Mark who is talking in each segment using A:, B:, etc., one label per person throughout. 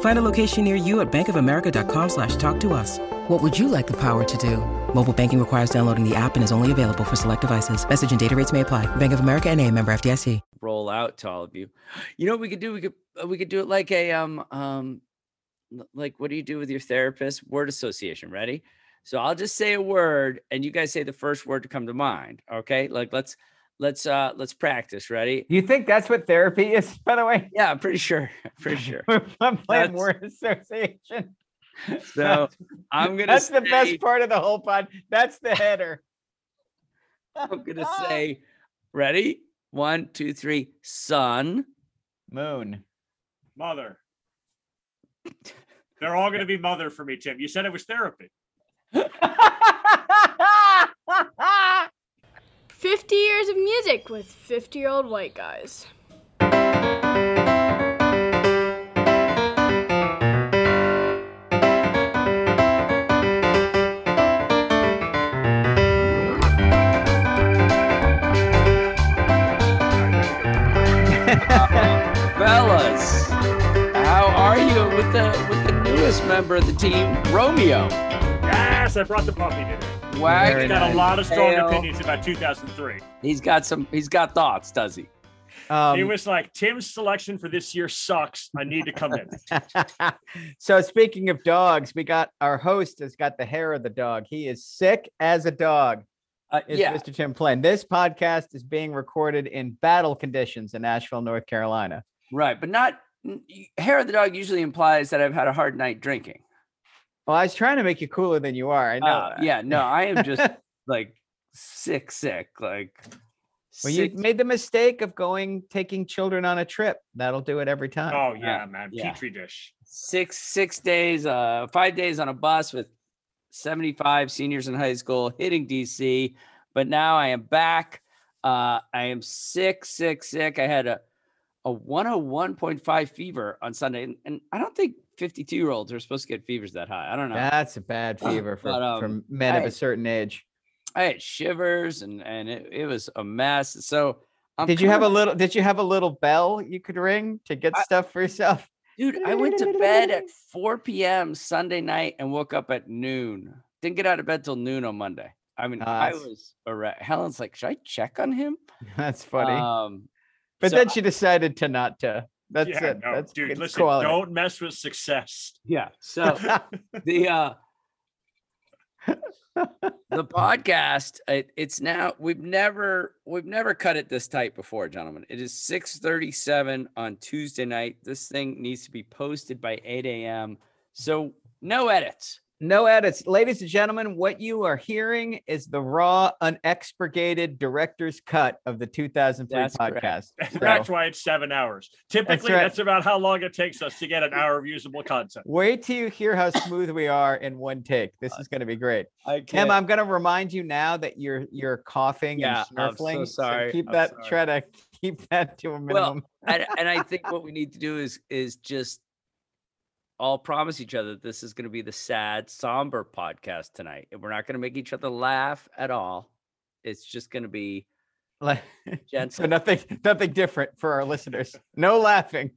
A: Find a location near you at bankofamerica.com slash talk to us. What would you like the power to do? Mobile banking requires downloading the app and is only available for select devices. Message and data rates may apply. Bank of America and a member FDIC.
B: roll out to all of you. You know what we could do? We could uh, we could do it like a um um like what do you do with your therapist? Word association. Ready? So I'll just say a word and you guys say the first word to come to mind. Okay? Like let's let's uh let's practice. Ready?
C: You think that's what therapy is, by the way?
B: Yeah, I'm pretty sure. Pretty sure.
C: I'm playing
B: That's-
C: word association.
B: So I'm gonna
C: That's the best part of the whole pod. That's the header.
B: I'm gonna say ready? One, two, three, sun.
C: moon.
D: Mother. They're all going to be mother for me, Tim. You said it was therapy.
E: 50 years of music with 50 year old white guys.
B: Fellas, how are you with the with the newest member of the team, Romeo?
D: Yes, I brought the puppy today.
B: Wagon
D: He's got a lot of strong
B: tail.
D: opinions about 2003.
B: He's got some. He's got thoughts, does he?
C: Um,
D: he was like, Tim's selection for this year sucks. I need to come in.
C: so speaking of dogs, we got our host has got the hair of the dog. He is sick as a dog.
B: Uh,
C: Is
B: yeah,
C: Mr. Tim Plain. This podcast is being recorded in battle conditions in Asheville, North Carolina.
B: right, but not. Hair of the dog usually implies that I've had a hard night drinking.
C: Well, I was trying to make you cooler than you are. I know.
B: Uh,
C: that.
B: yeah, no, I am just like sick, sick. Like,
C: Well, you made the mistake of going taking children on a trip. That'll do it every time.
D: Oh, yeah, man.
B: yeah.
D: Petri dish.
B: six six days, uh, five days on a bus with seventy five seniors in high school, hitting DC. But now I am back. Uh, I am sick, sick, sick. I had a a one hundred one point five fever on Sunday, and, and I don't think fifty two year olds are supposed to get fevers that high. I don't know.
C: That's a bad fever for,
B: But,
C: for
B: um,
C: men of a certain age.
B: I had shivers, and and it, it was a mess. So. I'm
C: did you have a little did you have a little bell you could ring to get
B: I-
C: stuff for yourself?
B: Dude, I went to bed at 4 p.m. Sunday night and woke up at noon. Didn't get out of bed till noon on Monday. I mean, I was. Helen's like, should I check on him?
C: That's funny.
B: Um,
C: but
B: so
C: then she decided to not to. That's
D: yeah,
C: it.
D: no,
C: That's
D: dude, listen,
C: quality.
D: don't mess with success.
B: yeah. So the uh the podcast, it, it's now we've never we've never cut it this tight before, gentlemen. It is 6:37 on Tuesday night. This thing needs to be posted by 8 a.m. So no edits.
C: No edits. Ladies and gentlemen, what you are hearing is the raw, unexpurgated director's cut of the 2003
B: That's
C: podcast.
D: That's why it's seven hours. Typically,
C: right.
D: that's, about how long it takes us to get an hour of usable content.
C: wait till you hear how smooth we are in one take. This is going to be great.
B: I
C: Tim, I'm going to remind you now that you're you're coughing
B: Yeah,
C: and
B: I'm so sorry.
C: keep
B: I'm
C: that.
B: sorry.
C: Try to keep that to a minimum.
B: and, and I think what we need to do is is just all promise each other that this is going to be the sad, somber podcast tonight. And we're not going to make each other laugh at all. It's just going to be
C: Like-
B: gentle.
C: so nothing nothing different for our listeners. No laughing.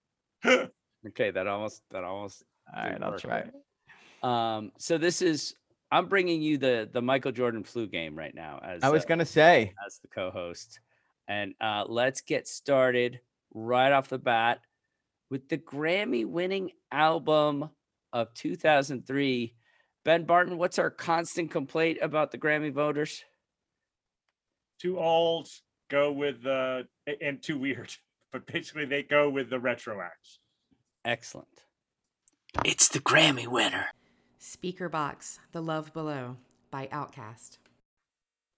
B: okay. That almost that almost.
C: All right, I'll try.
B: Um. So this is I'm bringing you the the Michael Jordan flu game right now as
C: I was
B: uh,
C: gonna say
B: as the co-host, and uh, let's get started right off the bat with the Grammy-winning album of 2003. Ben Barton, what's our constant complaint about the Grammy voters?
D: too old, go with uh, the and too weird. But basically, they go with the retro acts.
B: Excellent.
F: It's the Grammy winner.
G: Speakerboxxx, The Love Below by Outkast.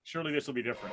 D: Surely this will be different.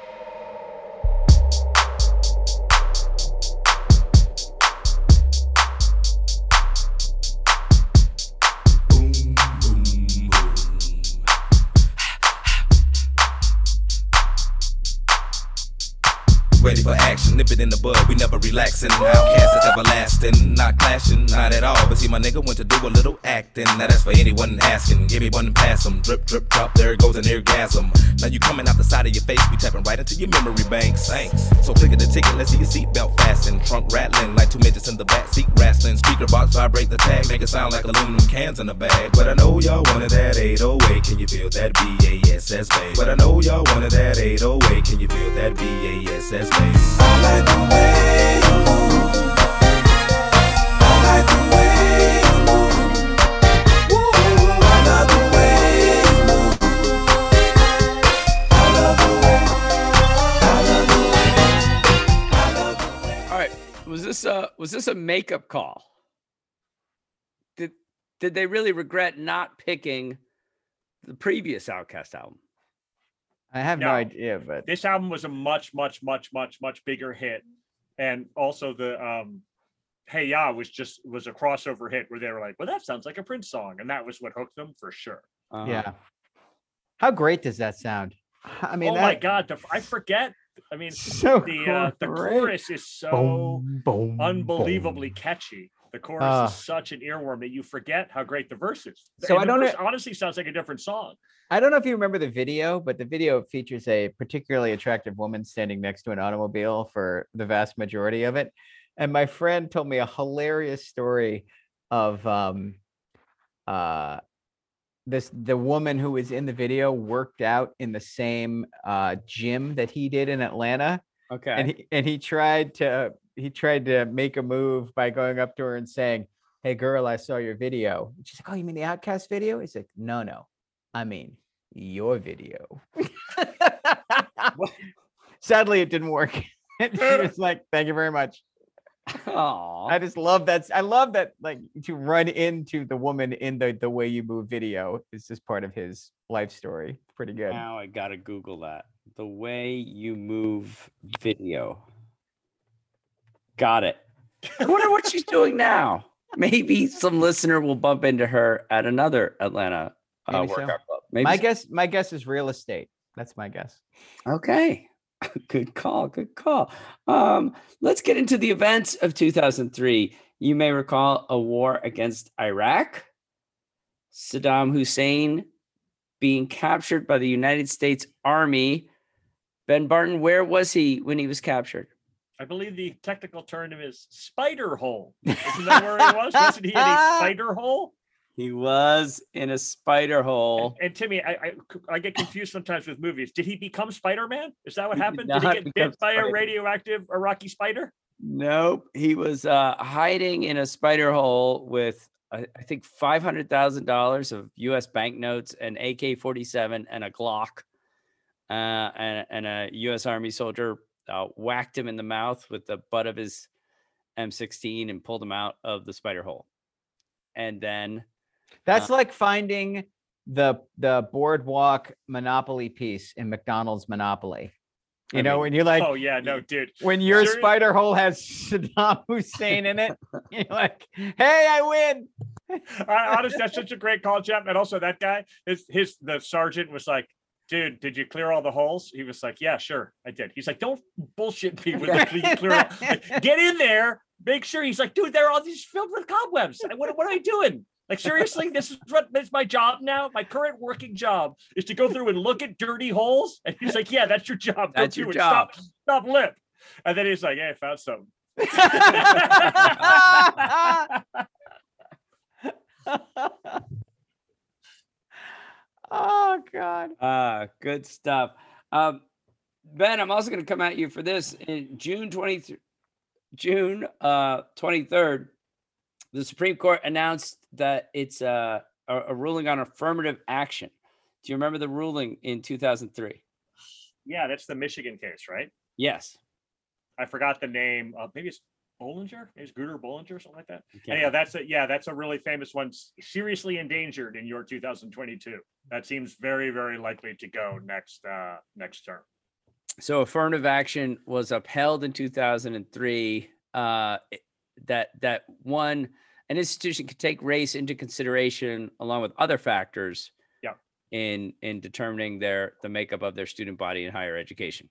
H: Ready for action, nip it in the bud, we never relaxing. Outkast is everlasting, not clashing, not at all. But see, my nigga went to do a little acting. Now that's for anyone asking. Give me one and pass 'em. Drip, drip, drop, there it goes an orgasm. Now you coming out the side of your face, we tapping right into your memory banks. Thanks. So click at the ticket, let's see your seatbelt fasten. Trunk rattling like two midgets in the back seat wrestling. Speaker box vibrate the tag, make it sound like aluminum cans in a bag. But I know y'all wanted that 808, can you feel that BASS bass? But I know y'all wanted that 808, can you feel that BASS bass?
B: Was this a makeup call? Did did they really regret not picking the previous Outkast album?
C: I have no,
D: No.
C: idea, but
D: This album was a much, much, much, much, much bigger hit, and also the um, "Hey Ya" was just was a crossover hit where they were like, "Well, that sounds like a Prince song," and that was what hooked them for sure.
B: Uh-huh.
C: yeah. How great does that sound? I mean,
D: oh
C: that,
D: my god, the, I forget. I mean,
C: so
D: the uh, the
C: great.
D: chorus is so
C: Boom, boom,
D: unbelievably
C: boom.
D: catchy. The chorus
C: Ah.
D: is such an earworm that you forget how great the verse is.
C: So
D: And
C: I
D: the
C: don't know-
D: honestly sounds like a different song.
C: I don't know if you remember the video, but the video features a particularly attractive woman standing next to an automobile for the vast majority of it. And my friend told me a hilarious story of um uh this the woman who was in the video worked out in the same uh gym that he did in Atlanta
B: Okay.
C: and he and he tried to he tried to make a move by going up to her and saying, "Hey girl, I saw your video." And she's like, "Oh, you mean the Outkast video?" He's like, "No, no, I mean your video." Sadly, it didn't work. She was like, "Thank you very much."
B: Aw.
C: I just love that. I love that. Like to run into the woman in the the way you move video is just part of his life story. Pretty good.
B: Now I gotta Google that. The way you move video. Got it. I wonder what she's doing now. Maybe some listener will bump into her at another Atlanta uh,
C: Maybe so.
B: club. Maybe
C: my
B: so.
C: guess. My guess is real estate. That's my guess.
B: Okay. Good call. Good call. Um, let's get into the events of 2003. You may recall a war against Iraq, Saddam Hussein being captured by the United States Army. Ben Barton, where was he when he was captured?
D: I believe the technical term is spider hole. Isn't that where he was? Wasn't he in a spider hole?
B: He was in a spider hole.
D: And Timmy, I, I I get confused sometimes with movies. Did he become Spider Man? Is that what
B: He
D: happened? Did,
B: not
D: he get bit by a radioactive Iraqi spider?
B: Nope. He was uh, hiding in a spider hole with, I I think, $500,000 of US banknotes, an AK 47, and a Glock. Uh, and, and a US Army soldier uh, whacked him in the mouth with the butt of his M16 and pulled him out of the spider hole. And then,
C: That's like finding the the boardwalk Monopoly piece in McDonald's Monopoly. You
B: I
C: know,
B: mean,
C: when you're like
D: oh yeah, no, dude.
C: when your
D: serious-
C: spider hole has Saddam Hussein in it, you're like, hey, I win.
D: I, honestly, that's such a great call, Jeff. And also that guy, his his the sergeant was like, dude, did you clear all the holes? He was like, yeah, sure, I did. He's like, don't bullshit me with the clear. all-" Like, Get in there, make sure. He's like, dude, they're all these filled with cobwebs. What, what am I doing? Like seriously, this is what is my job now. My current working job is to go through and look at dirty holes. And he's like, yeah, that's your job. Go
B: That's your job.
D: Stop, stop lip. And then he's like, hey, I found something.
C: oh God.
B: Ah, good stuff. Um, ben, I'm also going to come at you for this. In June 23rd, June uh, 23rd, the Supreme Court announced that it's uh, a, a ruling on affirmative action. Do you remember the ruling in 2003?
D: Yeah, that's the Michigan case, right?
B: Yes.
D: I forgot the name. Uh, maybe it's Bollinger. It's Grutter Bollinger, something like that.
B: Okay.
D: Anyhow, that's a yeah, that's a really famous one. Seriously endangered in your 2022. That seems very, very likely to go next uh next term.
B: So affirmative action was upheld in 2003. Uh, that that one an institution could take race into consideration along with other factors.
D: Yeah.
B: In in determining their the makeup of their student body in higher education.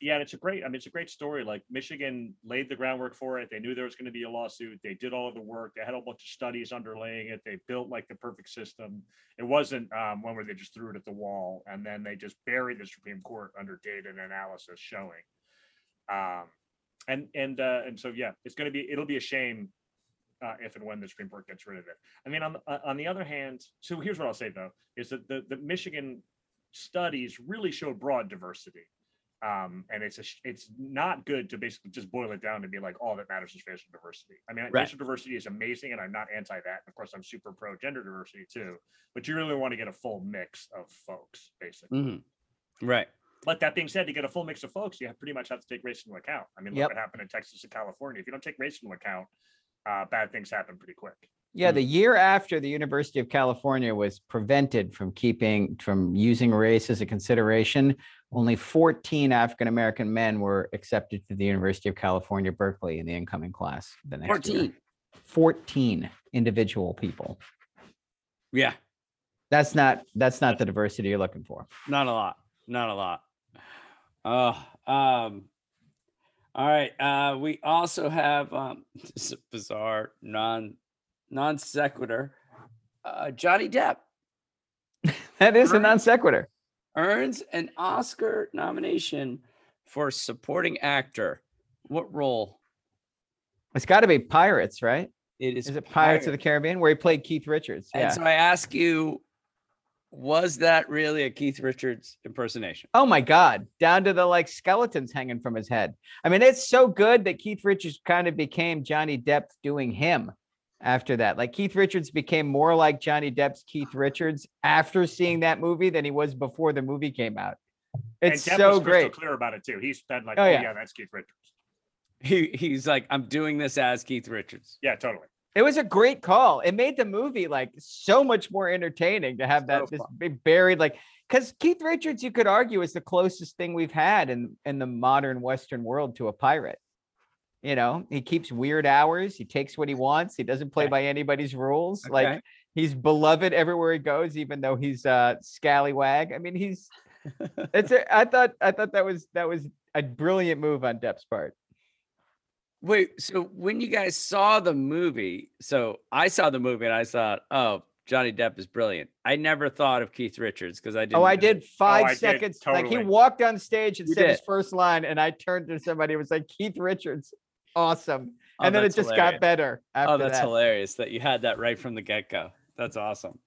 D: Yeah, and it's a great, I mean, it's a great story. Like Michigan laid the groundwork for it. They knew there was going to be a lawsuit. They did all of the work. They had a bunch of studies underlaying it. They built like the perfect system. It wasn't um, one where they just threw it at the wall and then they just buried the Supreme Court under data and analysis showing. Um, and and uh, and so yeah, it's going to be it'll be a shame uh, if and when the Supreme Court gets rid of it. I mean, on the, uh, on the other hand, so here's what I'll say though: is that the the Michigan studies really showed broad diversity um, and it's a, it's not good to basically just boil it down and be like all that matters is racial diversity. I mean,
B: Right.
D: racial diversity is amazing, and I'm not anti that. Of course, I'm super pro gender diversity too. But you really want to get a full mix of folks, basically.
B: Mhm. Right.
D: But that being said, to get a full mix of folks, you have pretty much have to take race into account. I mean, look
C: Yep.
D: what happened in Texas and California. If you don't take race into account, uh, bad things happen pretty quick.
C: Yeah, the year after the University of California was prevented from keeping from using race as a consideration, only 14 African American men were accepted to the University of California, Berkeley in the incoming class the next year.
B: 14.
C: 14 individual people.
B: Yeah.
C: That's not that's not the diversity you're looking for.
B: Not a lot. Not a lot. Oh, um, all right. Uh, we also have um, this is bizarre non non sequitur. Uh, Johnny Depp
C: That is a non sequitur.
B: Earns an Oscar nomination for supporting actor. What role?
C: It's got to be Pirates, right?
B: It is.
C: Is it Pirates of the Caribbean where he played Keith Richards?
B: And
C: Yeah.
B: so I ask you, was that really a Keith Richards impersonation?
C: Oh my God, down to the like skeletons hanging from his head. I mean, it's so good that Keith Richards kind of became Johnny Depp doing him after that. Like Keith Richards became more like Johnny Depp's Keith Richards after seeing that movie than he was before the movie came out. It's
D: and Depp
C: so
D: was crystal
C: great.
D: clear about it too. He said like,
C: Oh,
D: "Oh,
C: yeah.
D: yeah. that's Keith Richards."
B: He he's like, I'm doing this as Keith Richards.
D: Yeah, totally.
C: It was a great call. It made the movie like so much more entertaining to have that
B: So
C: this
B: fun.
C: big buried like because Keith Richards, you could argue, is the closest thing we've had in in the modern Western world to a pirate. You know, he keeps weird hours. He takes what he wants. He doesn't play
B: Okay.
C: by anybody's rules.
B: Okay.
C: Like he's beloved everywhere he goes, even though he's uh scallywag. I mean, he's it's. A, I thought I thought that was that was a brilliant move on Depp's part.
B: Wait, so when you guys saw the movie, so I saw the movie and I thought, oh, Johnny Depp is brilliant. I never thought of Keith Richards because I didn't.
C: Oh, I did five
D: I did,
C: seconds. Like he walked on stage and
B: You
C: said his first line, and I turned to somebody and was like, Keith Richards, awesome.
B: Oh,
C: and then it just
B: hilarious.
C: got better after
B: Oh, that's
C: that.
B: hilarious that you had that right from the get go. That's awesome.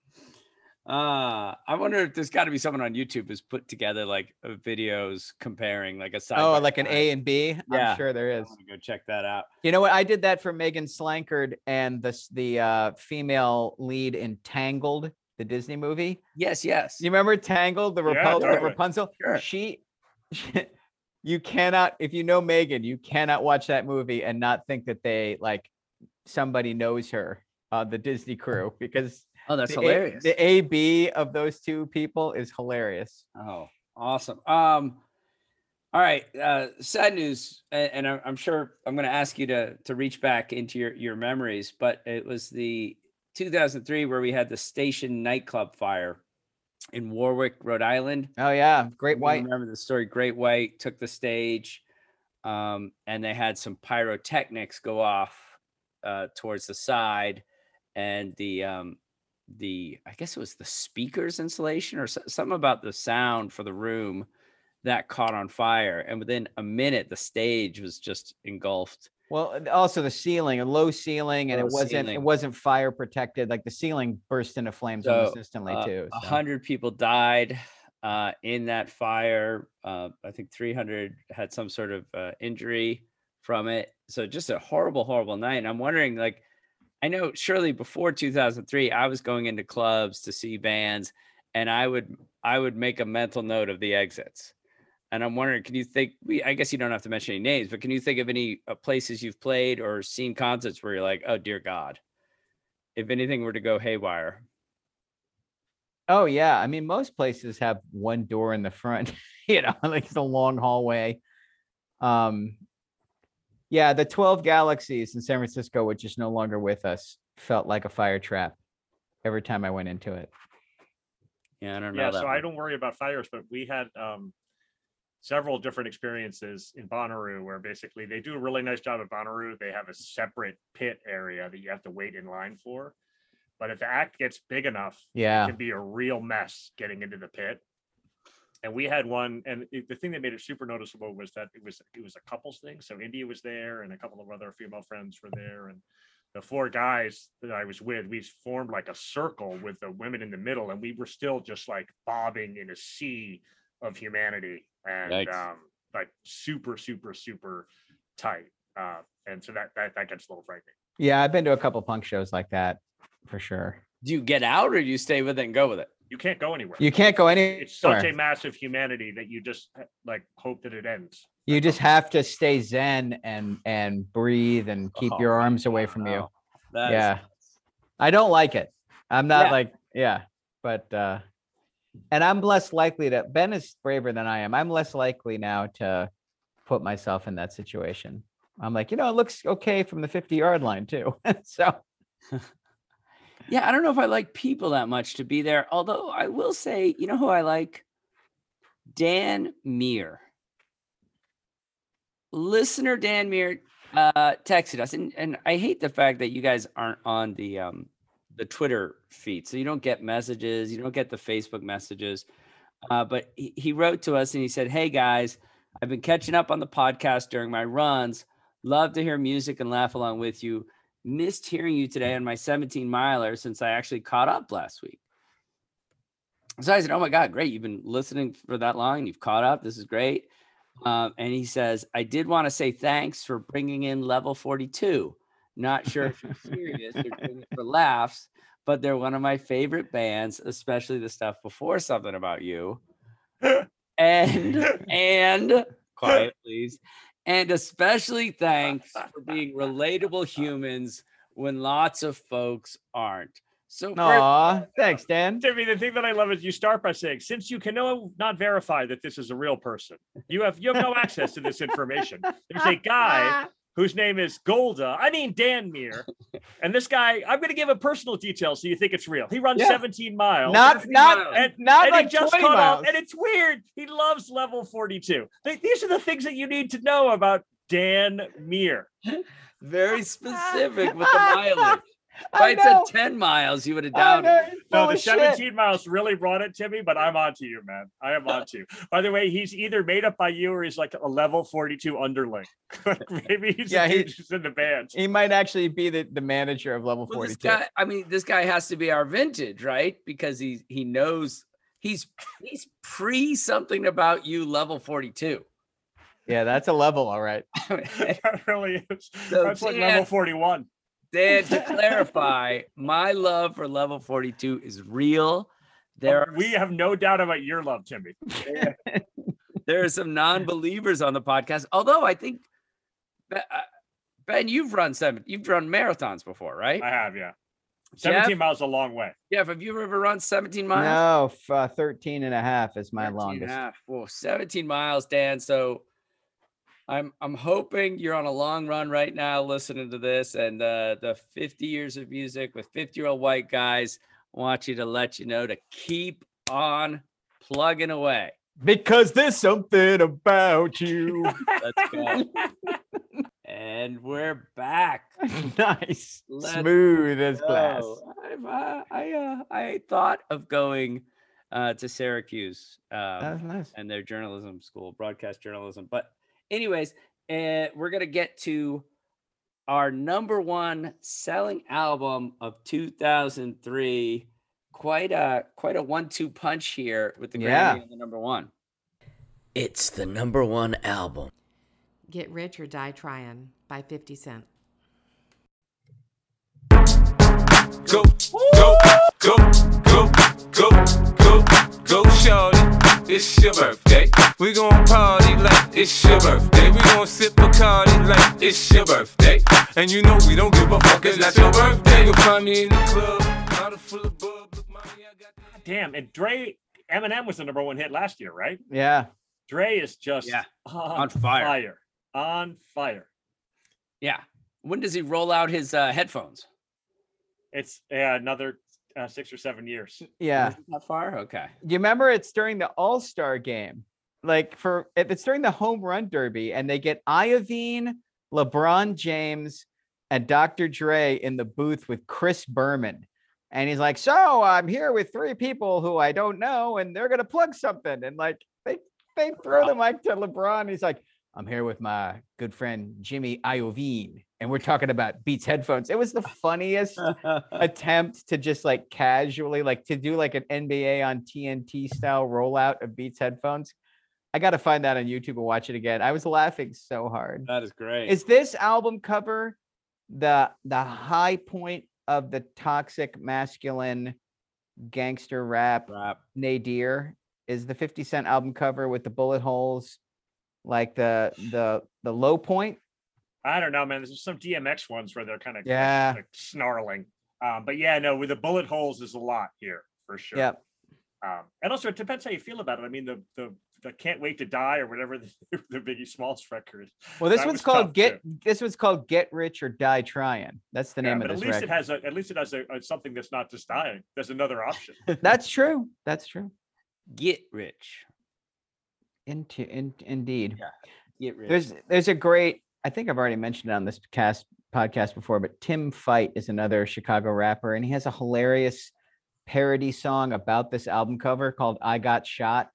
B: Uh, I wonder if there's got to be someone on YouTube who's put together like uh, videos comparing like a side.
C: Oh, like an. A and B.
B: Yeah.
C: I'm sure there is.
B: go check that out.
C: You know what? I did that for Megan Slankard and the the uh, female lead in Tangled, the Disney movie.
B: Yes, yes.
C: You remember Tangled, the,
D: Yeah,
C: the. Rapunzel?
B: Sure.
C: She, you cannot, if you know Megan, you cannot watch that movie and not think that they like somebody knows her, uh, the Disney crew, because
B: oh, that's
C: the A-
B: hilarious.
C: the AB of those two people is hilarious.
B: Oh, awesome. Um, all right. Uh, sad news, a- and, I'm, I'm sure I'm going to ask you to to reach back into your your memories, but it was the 2003 where we had the station nightclub fire in Warwick, Rhode Island.
C: Oh yeah, Great White.
B: Remember the story? Great White took the stage, um, and they had some pyrotechnics go off uh, towards the side, and the um, the I guess it was the speakers insulation or something about the sound for the room that caught on fire, and within a minute the stage was just engulfed.
C: Well, also the ceiling, a low ceiling, and
B: Low
C: it wasn't it wasn't fire protected. Like the ceiling burst into flames almost instantly
B: uh,
C: too.
B: A
C: so.
B: hundred people died uh, in that fire. Uh, I think 300 had some sort of uh, injury from it. So just a horrible, horrible night. And I'm wondering, like, I know surely before 2003, I was going into clubs to see bands, and I would I would make a mental note of the exits. And I'm wondering, can you think? We, I guess you don't have to mention any names, but can you think of any uh, places you've played or seen concerts where you're like, oh dear God, if anything were to go haywire?
C: Oh yeah, I mean most places have one door in the front, you know, like it's a long hallway. Um yeah, the 12 galaxies in San Francisco, which is no longer with us, felt like a fire trap every time I went into it.
B: Yeah, I don't know.
D: Yeah,
B: that
D: so I don't worry about fires, but we had um several different experiences in Bonnaroo where basically they do a really nice job at Bonnaroo. They have a separate pit area that you have to wait in line for. But if the act gets big enough,
C: Yeah.
D: it can be a real mess getting into the pit. And we had one, and it- the thing that made it super noticeable was that it was it was a couples thing. So India was there, and a couple of other female friends were there, and the four guys that I was with, we formed like a circle with the women in the middle, and we were still just like bobbing in a sea of humanity, and
B: Yikes.
D: um, like super, super, super tight. Uh, and so that that that gets a little frightening.
C: Yeah, I've been to a couple punk shows like that for sure.
B: Do you get out or do you stay with it and go with it?
D: You can't go anywhere.
C: You can't go anywhere.
D: it's such a massive humanity that you just uh, like hope that it ends.
C: You just have to stay zen and and breathe and keep
B: Oh,
C: your arms away from you.
B: wow. That is
C: Yeah. I don't like it. I'm not
B: Yeah.
C: like, yeah, but uh and I'm less likely to Ben is braver than I am. I'm less likely now to put myself in that situation. I'm like, you know, it looks okay from the 50 yard line too. so
B: Yeah, I don't know if I like people that much to be there. Although I will say, you know who I like? Dan Meir. Listener Dan Meir uh texted us, and, and I hate the fact that you guys aren't on the um the Twitter feed. So you don't get messages, you don't get the Facebook messages. Uh, but he, he wrote to us and he said, Hey guys, I've been catching up on the podcast during my runs. Love to hear music and laugh along with you missed hearing you today on my 17 miler since I actually caught up last week. So I said, Oh my God, great. You've been listening for that long. You've caught up. This is great. Um, and he says, I did want to say thanks for bringing in level 42. Not sure if you're serious or doing it for laughs, but they're one of my favorite bands, especially the stuff before something about you. And, and quiet, please. And especially thanks for being relatable humans when lots of folks aren't. So, first-
C: Aw, thanks, Dan.
D: Timmy, the thing that I love is you start by saying, since you can no, not verify that this is a real person, you have you have no access to this information. There's a guy ah. Whose name is Golda. I mean Dan Meir. And this guy, I'm gonna give a personal detail so you think it's real. He runs
C: Yeah.
D: 17 miles.
C: Not not
D: and,
C: not
D: and
C: like
D: he just
C: 20
D: caught
C: miles.
D: up, and it's weird. He loves level 42. These are the things that you need to know about Dan Meir.
B: very specific with the mileage. If
C: I
B: I said 10 miles, you would have
C: I
B: doubted. it.
D: No, the
C: of shit.
D: 17 miles really brought it to me, but I'm on to you, man. I am uh, on to you. By the way, he's either made up by you or he's like a level 42 underling. Maybe he's
C: Yeah,
D: yeah,
C: he-
D: just in the band.
C: He might actually be the, the manager of level
B: Well, this
C: 42.
B: guy, I mean, this guy has to be our vintage, right? Because he he knows he's he's pre something about you level 42.
C: Yeah, that's a level, all right.
D: that really is.
B: So
D: That's like
B: Dan-
D: level 41.
B: Dan, to clarify, my love for level 42 is real. There are
D: we have no doubt about your love, Timmy.
B: there are some non-believers on the podcast. Although I think uh, Ben, you've run seven, you've run marathons before, right?
D: I have, yeah. 17
B: Jeff,
D: miles a long way.
B: Yeah, have you ever run 17 miles?
C: No, f- uh, 13 and a half is my
B: 13 and a
C: longest.
B: half. Well, 17 miles, Dan. So I'm I'm hoping you're on a long run right now listening to this. And uh, the 50 years of music with 50 year old white guys want you to let you know to keep on plugging away.
C: Because there's something about you.
B: Let's go. and we're back.
C: nice.
B: Let's
C: Smooth as glass.
B: I've, uh, I uh, I thought of going uh, to Syracuse um,
C: nice.
B: and their journalism school, broadcast journalism. But anyways, uh, we're gonna get to our number one selling album of 2003. Quite a quite a one-two punch here with the Grammy
C: Yeah.
B: and the number one.
F: It's the number one album.
G: Get Rich or Die Trying by 50 Cent.
H: Go, go, go, go, go, go, go, shorty.
I: Like it's your birthday. We gon' party like it's your birthday. We gon' sip Bacardi like it's your birthday. And you know we don't give a fuck, it's not your birthday. You'll find me in the club, bottle full of bub. Look, mommy, I got that.
D: Damn, and Dre, Eminem was the number one hit last year, right?
C: Yeah.
D: Dre is just
B: Yeah,
D: on,
B: on fire.
D: fire, on fire.
B: Yeah. When does he roll out his uh, headphones?
D: It's yeah, another uh, six or seven years.
C: Yeah.
B: Is That far? Okay.
C: You remember it's during the All Star game, like for if it's during the Home Run Derby, and they get Iovine, LeBron James, and Dr. Dre in the booth with Chris Berman, and he's like, "So I'm here with three people who I don't know, and they're gonna plug something," and like they they throw the mic to LeBron. He's like, "I'm here with my good friend Jimmy Iovine, and we're talking about Beats headphones." It was the funniest attempt to just like casually like to do like an NBA on TNT style rollout of Beats headphones. I got to find that on YouTube and watch it again. I was laughing so hard.
B: that is great.
C: Is this album cover the the high point of the toxic masculine gangster rap
B: Rap.
C: nadir? Is the 50 Cent album cover with the bullet holes like the the the low point?
D: I don't know, man. There's some DMX ones where they're kind of
C: Yeah.
D: like snarling. Um, but yeah, no, with the bullet holes is a lot here for sure.
C: Yep.
D: Um, and also it depends how you feel about it. I mean, the the the can't wait to die or whatever the, the Biggie Smalls record.
C: Well, this
D: That
C: one's called Get
D: too.
C: this one's called Get Rich or Die Trying. That's the
D: Yeah,
C: name
D: but
C: of
D: at
C: this
D: least
C: record.
D: it has a at least it has a, a something that's not just dying. There's another option.
C: That's true. That's true.
B: Get rich.
C: Into in, indeed.
B: Get rich.
C: There's there's a great. I think I've already mentioned it on this cast podcast before, but Tim Fight is another Chicago rapper, and he has a hilarious parody song about this album cover called "I Got Shot,"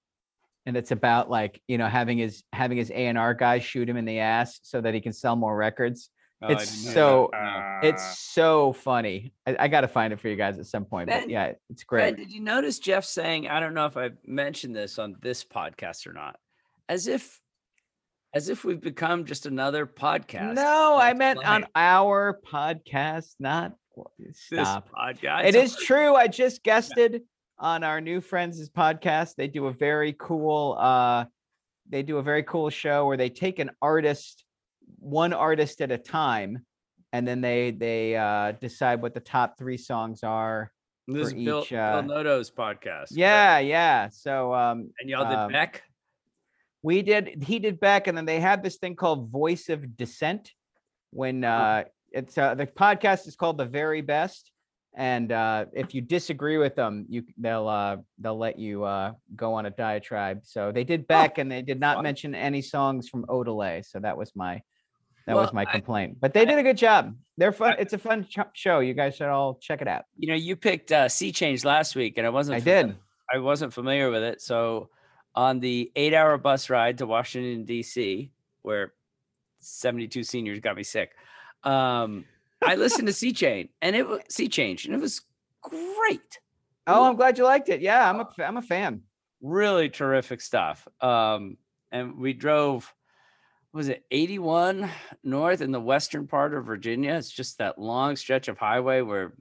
C: and it's about like you know having his having his A and R guy shoot him in the ass so that he can sell more records.
B: Oh,
C: it's so
D: Uh,
C: it's so funny. I, I got to find it for you guys at some point, but yeah, it's
B: Fred,
C: great.
B: did you notice Jeff saying, I don't know if I've mentioned this on this podcast or not, as if as if we've become just another podcast.
C: No, I meant on our podcast, not
B: this
C: stop.
B: podcast.
C: It is true. I just guested on our new friends' podcast. They do a very cool uh they do a very cool show where they take an artist one artist at a time and then they they uh decide what the top 3 songs are.
B: This is
C: for
B: Bill,
C: each, uh,
B: Bill Noto's podcast.
C: Yeah, yeah. So um
B: And y'all did
C: um,
B: Beck?
C: We did he did Beck and then they had this thing called voice of dissent when uh it's uh, the podcast is called the very best and uh if you disagree with them you they'll uh they'll let you uh go on a diatribe. So they did Beck and they did not mention any songs from Odelay so that was my that was
B: Well,
C: my
B: I-
C: complaint. But they did a good job. They're fun it's a fun ch- show. You guys should all check it out.
B: You know, you picked uh, Sea Change last week, and I wasn't.
C: i
B: fami-
C: did.
B: I wasn't familiar with it. So, on the eight-hour bus ride to Washington D.C., where seventy-two seniors got me sick, um, I listened to Sea Change, and it was Sea Change, and it was great.
C: oh i'm glad you liked it yeah i'm a i'm a fan
B: Really terrific stuff. Um, and we drove. Was it 81 north in the western part of Virginia? It's just that long stretch of highway where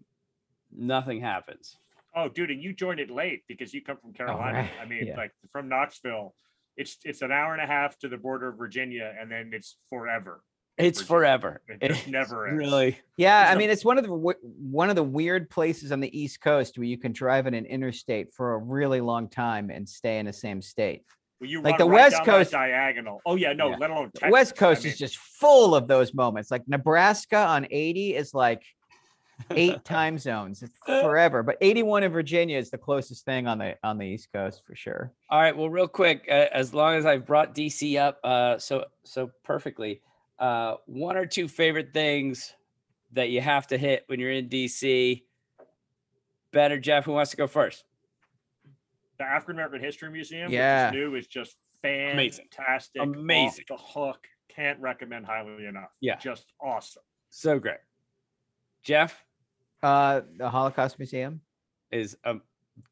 B: nothing happens.
D: Oh, dude, and you joined it late because you come from oh, Carolina.
C: right,
D: I mean,
C: yeah.
D: like from Knoxville, it's it's an hour and a half to the border of Virginia, and then it's forever.
B: It's
D: Virginia.
B: forever.
D: It just never ends.
B: really.
C: Yeah, I mean it's one of the one of the weird places on the East Coast where you can drive in an interstate for a really long time and stay in the same state.
D: Well, you
C: Like the
D: right
C: West Coast-
D: diagonal. Oh yeah, no,
C: Yeah.
D: let alone Texas.
C: West
D: I
C: Coast
D: mean,
C: is just full of those moments. Like Nebraska on 80 is like eight time zones. It's forever. But 81 in Virginia is the closest thing on the on the East Coast for sure.
B: All right. Well, real quick, uh, as long as I've brought DC up uh, so so perfectly, uh, one or two favorite things that you have to hit when you're in DC. Better, Jeff. Who wants to go first?
D: the African American History Museum,
C: Yeah.
D: which is new, is just
B: Amazing.
D: fantastic, off
B: Amazing.
D: the hook. Can't recommend highly enough.
B: Yeah.
D: just awesome.
B: So great. Jeff
C: Uh the Holocaust Museum.
B: is um,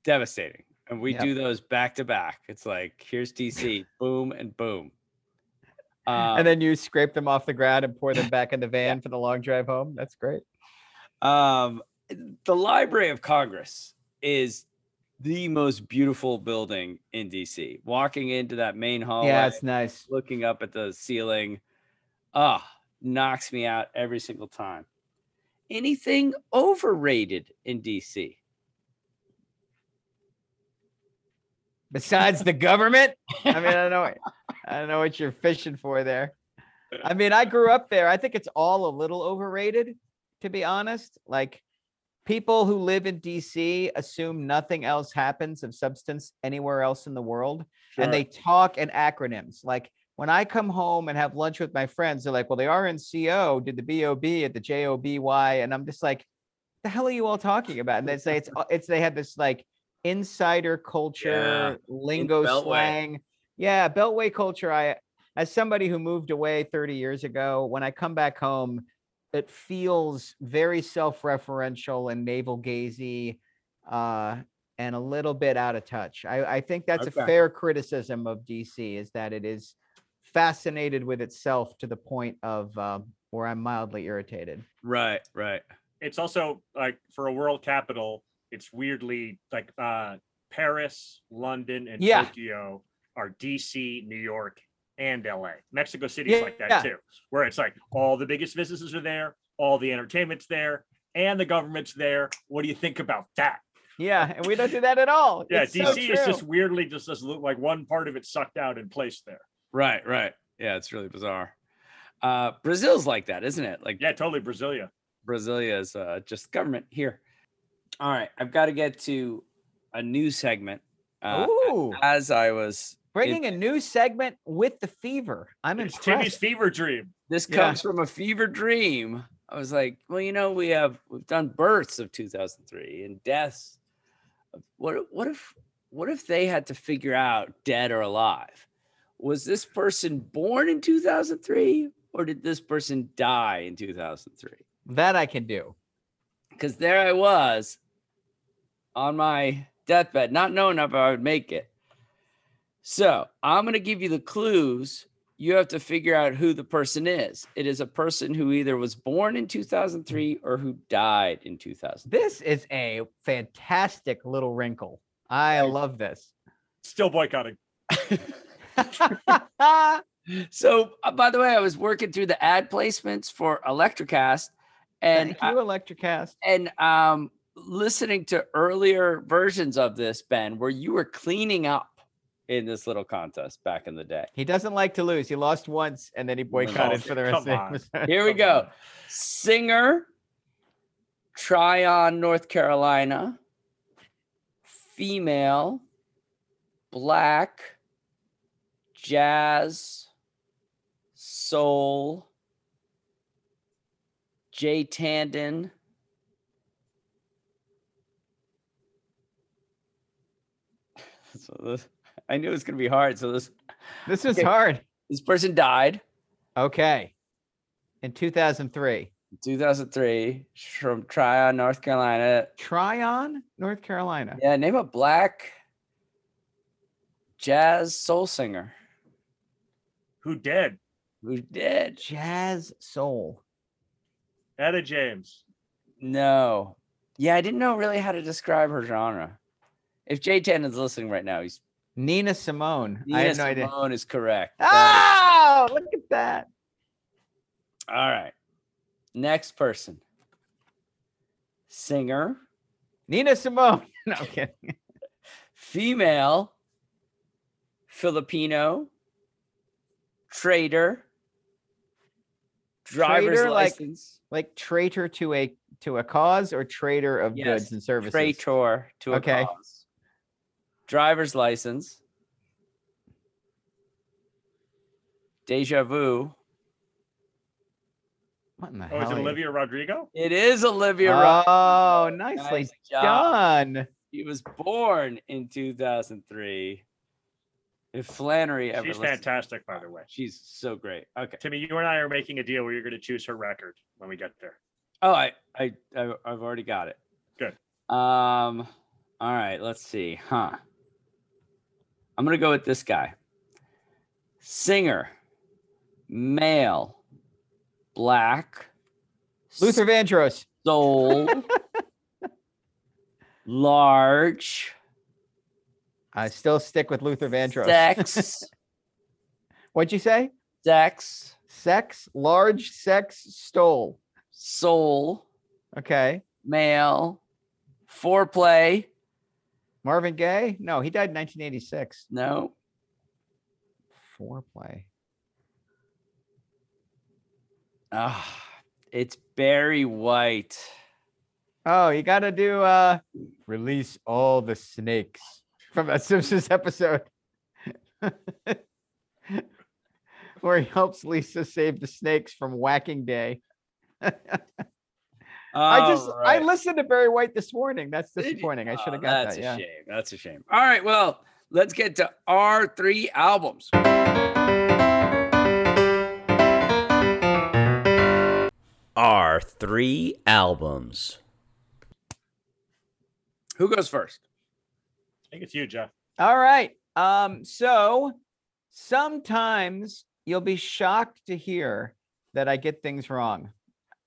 B: devastating, and we
C: Yep.
B: do those back to back. It's like here's DC, boom and boom. Um,
C: and then you scrape them off the ground and pour them back in the van for the long drive home. That's great.
B: Um, the Library of Congress is the most beautiful building in DC. Walking into that main hallway,
C: Yeah, it's nice.
B: looking up at the ceiling, ah, knocks me out every single time. Anything overrated in DC?
C: Besides the government, I mean, I don't know. what- I don't know what you're fishing for there. I mean, I grew up there. I think it's all a little overrated, to be honest. Like people who live in DC assume nothing else happens of substance anywhere else in the world. And they talk in acronyms. Like when I come home and have lunch with my friends, they're like, well, the RNCO did the BOB at the JOBY. And I'm just like, the hell are you all talking about? And they say it's uh, it's they have this like insider culture lingo
B: Beltway.
C: slang. Yeah, Beltway culture. I as somebody who moved away 30 years ago, when I come back home, it feels very self-referential and navel gazy uh and a little bit out of touch. I, I think that's
B: Okay.
C: a fair criticism of DC is that it is fascinated with itself to the point of um, where I'm mildly irritated.
B: Right, right.
D: It's also like for a world capital, it's weirdly like uh Paris, London, and
C: Yeah.
D: Tokyo are DC, New York, and LA. Mexico City's like that
C: Yeah.
D: too, where it's like all the biggest businesses are there, all the entertainment's there, and the government's there. What do you think about that?
C: Yeah, and we don't do that at all.
D: Yeah,
C: It's so
D: DC is just weirdly just look like one part of it sucked out and placed there.
B: Right, right. Yeah, it's really bizarre. Uh Brazil's like that, isn't it? Like
D: Yeah, totally Brasilia.
B: Brasilia is uh, just government here. All right, I've got to get to a new segment. Uh,
C: Ooh,
B: as I was
C: bringing a new segment with the fever. I'm
D: in Timmy's fever dream.
B: this
C: Yeah.
B: comes from a fever dream. I was like, well, you know, we have we've done births of 2003 and deaths. What what if what if they had to figure out dead or alive? Was this person born in 2003 or did this person die in 2003?
C: That I can do.
B: because there I was on my deathbed, not knowing if I would make it. So I'm going to give you the clues. You have to figure out who the person is. It is a person who either was born in 2003 or who died in 2000.
C: This is a fantastic little wrinkle. I love this.
D: Still boycotting.
B: So, uh, by the way, I was working through the ad placements for Electrocast, and
C: Thank you, Electrocast.
B: and um listening to earlier versions of this ben where you were cleaning up in this little contest back in the day
C: He doesn't like to lose. He lost once and then he boycotted for the rest
D: come
C: of the
D: on.
B: here we go
D: on.
B: singer tryon north carolina female black jazz soul jay tandon so this, i knew it was going to be hard so this
C: This is
B: Okay.
C: hard.
B: this person died
C: Okay. In 2003.
B: 2003 from tryon north carolina
C: Tryon, North Carolina.
B: Yeah, name a black jazz soul singer
D: Who dead?
B: who did.
C: Jazz soul.
D: Etta James.
B: No. Yeah, I didn't know really how to describe her genre. If Jay Tan is listening right now, he's
C: Nina Simone.
B: Nina
C: I had no idea.
B: Simone is correct. Ah, that
C: Oh, look at that.
B: All right. Next person. Singer,
C: Nina Simone. No I'm kidding.
B: female, Filipino, trader, driver's
C: Trader, like-
B: license.
C: Like traitor to a to a cause or traitor of
B: Yes,
C: goods and services.
B: traitor to a
C: Okay.
B: cause. Driver's license. Deja vu.
C: What in the
D: Oh,
C: hell?
D: is it Olivia Rodrigo?
B: It is Olivia oh, Rodrigo.
C: Oh, nicely
B: Nice
C: done.
B: He was born in 2003. If Flannery ever
D: She's
B: listened-
D: fantastic, by the way.
B: She's so great. Okay.
D: Timmy, you and I are making a deal where you're going to choose her record when we get there.
B: Oh, I, I, I I've already got it.
D: Good.
B: Um. All right. Let's see. Huh. I'm gonna go with this guy. Singer, male, black,
C: Luther Vandross.
B: soul, large,
C: I still stick with Luther Vandross.
B: Sex.
C: What'd you say?
B: Sex.
C: Sex, large sex stole.
B: Soul.
C: Okay.
B: Male. Foreplay.
C: Marvin Gaye? No, he died in 1986.
B: No.
C: Foreplay.
B: Ah, it's Barry White.
C: Oh, you got to do uh release all the snakes from that Simpsons episode. Where he helps Lisa save the snakes from whacking day. I oh, just I listened to Barry White this morning. That's disappointing. I should
B: Oh,
C: have got
B: that's
C: that.
B: a
C: Yeah.
B: shame. That's a shame. All right. Well, let's get to our three albums.
F: Our three albums.
B: Who goes first?
D: Think it's you, Jeff.
C: All right. Um, so sometimes you'll be shocked to hear that I get things wrong.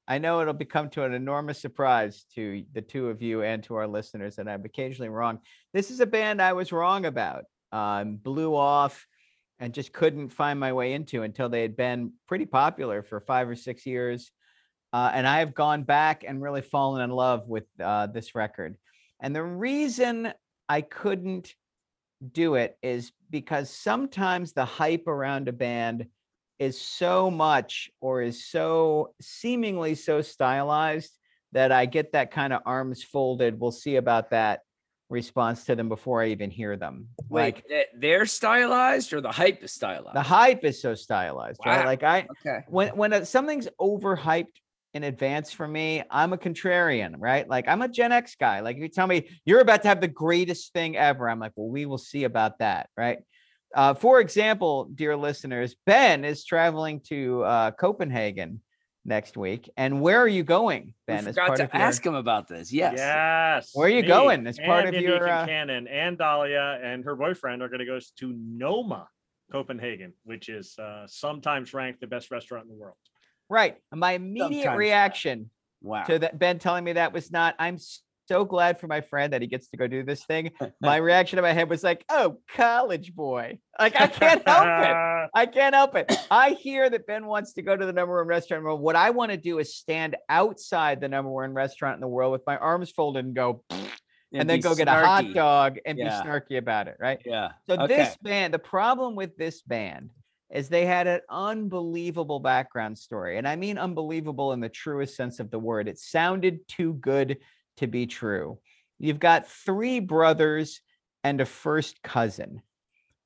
C: I know it'll become to an enormous surprise to the two of you and to our listeners that I'm occasionally wrong. This is a band I was wrong about. Um, blew off and just couldn't find my way into until they had been pretty popular for five or six years. Uh, and I have gone back and really fallen in love with uh, this record. And the reason I couldn't do it is because sometimes the hype around a band is so much or is so seemingly so stylized that I get that kind of arms folded. We'll see about that response to them before I even hear them.
B: Wait,
C: Like
B: they're stylized or the hype is stylized?
C: the hype is so stylized, right?
B: Wow.
C: Like I
B: Okay.
C: when when something's overhyped in advance for me, I'm a contrarian, right? Like I'm a Gen X guy. Like if you tell me you're about to have the greatest thing ever, I'm like, well, we will see about that, right? Uh, for example, dear listeners, Ben is traveling to uh, Copenhagen next week, and where are you going,
B: I
C: Ben? as
B: forgot
C: part
B: to
C: of your-
B: ask him about this. Yes.
D: Yes.
C: Where are you
D: me
C: going as part
D: and
C: of
D: Mindy
C: your, uh,
D: Kincannon and Dahlia and her boyfriend are going to go to Noma, Copenhagen, which is uh, sometimes ranked the best restaurant in the world.
C: Right. My immediate
B: Sometimes.
C: reaction
B: Wow.
C: to that Ben telling me that was not. I'm so glad for my friend that he gets to go do this thing. My reaction in my head was like, "Oh, college boy!" Like I can't help it. I can't help it. I hear that Ben wants to go to the number one restaurant in the world. What I want to do is stand outside the number one restaurant in the world with my arms folded and go, and, then
B: be
C: go get a hot dog and
B: Yeah.
C: be snarky about it. Right.
B: Yeah.
C: So
B: okay.
C: this band, the problem with this band is they had an unbelievable background story. And I mean unbelievable in the truest sense of the word. It sounded too good to be true. You've got three brothers and a first cousin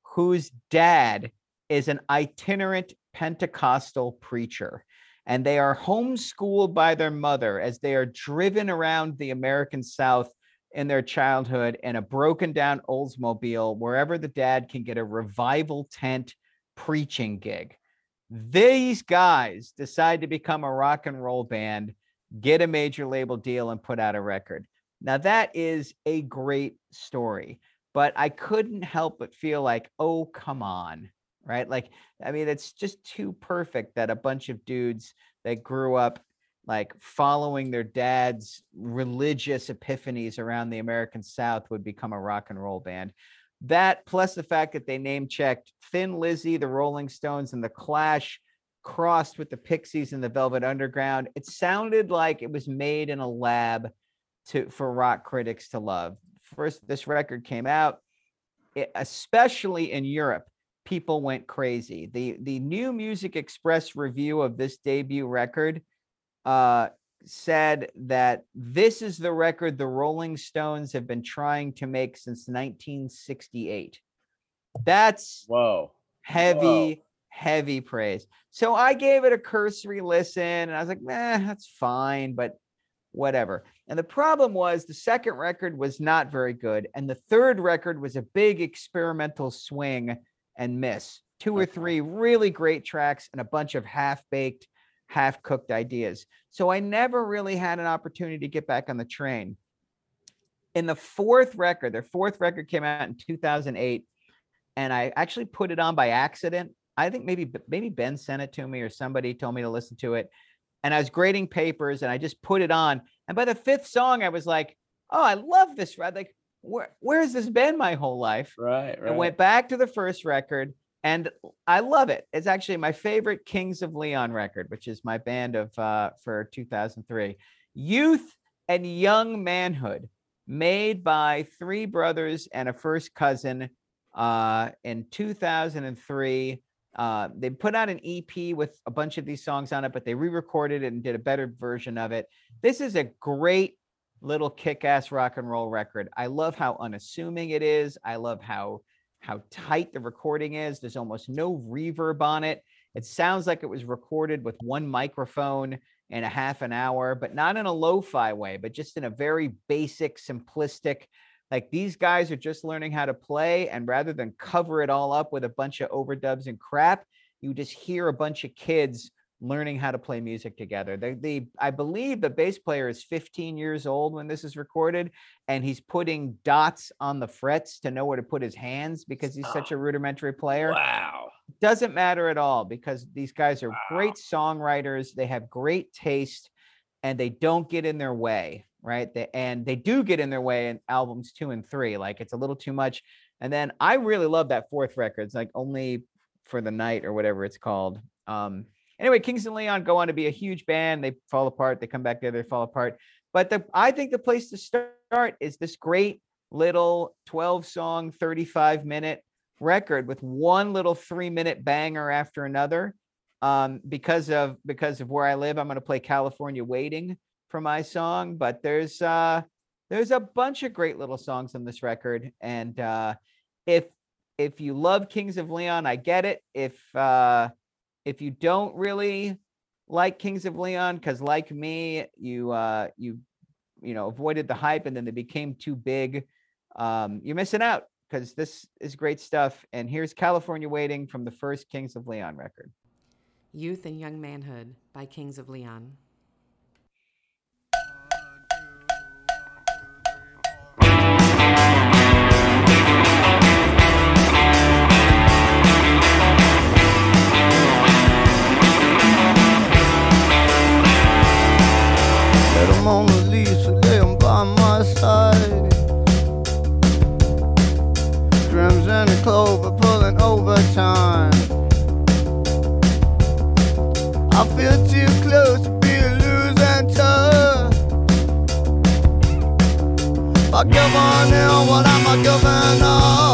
C: whose dad is an itinerant Pentecostal preacher. And they are homeschooled by their mother as they are driven around the American South in their childhood in a broken down Oldsmobile, wherever the dad can get a revival tent preaching gig. These guys decide to become a rock and roll band, get a major label deal, and put out a record. Now, that is a great story, but I couldn't help but feel like, oh, come on, right? Like, I mean, it's just too perfect that a bunch of dudes that grew up like following their dad's religious epiphanies around the American South would become a rock and roll band. That plus the fact that they name checked Thin Lizzy, the Rolling Stones, and the Clash crossed with the Pixies and the Velvet Underground. It sounded like it was made in a lab to for rock critics to love. First, this record came out, it- especially in Europe, people went crazy. The the New Music Express review of this debut record uh, said that this is the record the Rolling Stones have been trying to make since 1968. That's
B: Whoa.
C: heavy, heavy praise. So I gave it a cursory listen and I was like, nah, that's fine, but whatever. And the problem was the second record was not very good. And the third record was a big experimental swing and miss. Two or three really great tracks and a bunch of half baked, half cooked ideas. So I never really had an opportunity to get back on the train. In the fourth record, their fourth record came out in 2008 and I actually put it on by accident. I think maybe maybe Ben sent it to me or somebody told me to listen to it. And I was grading papers and I just put it on. And by the fifth song, I was like, "Oh, I love this." Right? Like where where has this been my whole life?
B: Right,
C: I went back to the first record and I love it. It's actually my favorite Kings of Leon record, which is my band of uh for 2003. Youth and Young Manhood, made by three brothers and a first cousin uh in 2003. Uh, they put out an EP with a bunch of these songs on it, but they re-recorded it and did a better version of it. This is a great little kick-ass rock and roll record. I love how unassuming it is. I love how how tight the recording is. There's almost no reverb on it. It sounds like it was recorded with one microphone in a half an hour, but not in a lo-fi way, but just in a very basic, simplistic. Like these guys are just learning how to play, and rather than cover it all up with a bunch of overdubs and crap, you just hear a bunch of kids learning how to play music together. The, the I believe the bass player is 15 years old when this is recorded, and he's putting dots on the frets to know where to put his hands because he's such a rudimentary player.
B: Wow.
C: Doesn't matter at all because these guys are great songwriters. They have great taste, and they don't get in their way, right? They, and they do get in their way in albums two and three. Like it's a little too much. And then I really love that fourth record. It's like only for the night or whatever it's called. Um, anyway, Kings and Leon go on to be a huge band. They fall apart. They come back together. They fall apart. But the I think the place to start is this great little 12 song, 35 minute record with one little three minute banger after another. Um, because of because of where I live, I'm going to play California Waiting for my song. But there's uh, there's a bunch of great little songs on this record, and uh, if if you love Kings of Leon, I get it. If uh, if you don't really like Kings of Leon, because like me, you uh, you you know avoided the hype and then they became too big, um, you're missing out because this is great stuff. And here's California Waiting from the first Kings of Leon record.
G: Youth and Young Manhood by Kings of Leon.
J: On in, what am I giving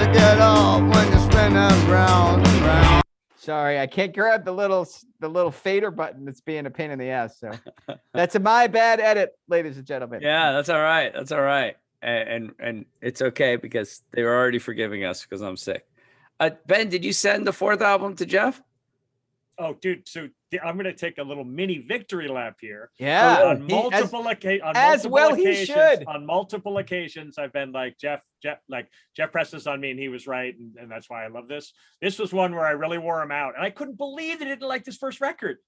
J: to get off when you're spinning round and round.
C: Sorry, I can't grab the little the little fader button that's being a pain in the ass. So that's a my bad edit, ladies and gentlemen.
B: Yeah, that's all right. That's all right. And and, and it's okay because they were already forgiving us because I'm sick. Uh, ben, did you send the fourth album to Jeff?
D: Oh, dude. So th- I'm going to take a little mini victory lap here.
C: Yeah,
D: On
C: as-
D: multiple, occa-
C: as well he
D: occasions,
C: should.
D: On multiple occasions, I've been like Jeff, Jeff, like Jeff pressed this on me, and he was right, and, and that's why I love this. This was one where I really wore him out, and I couldn't believe they didn't like this first record.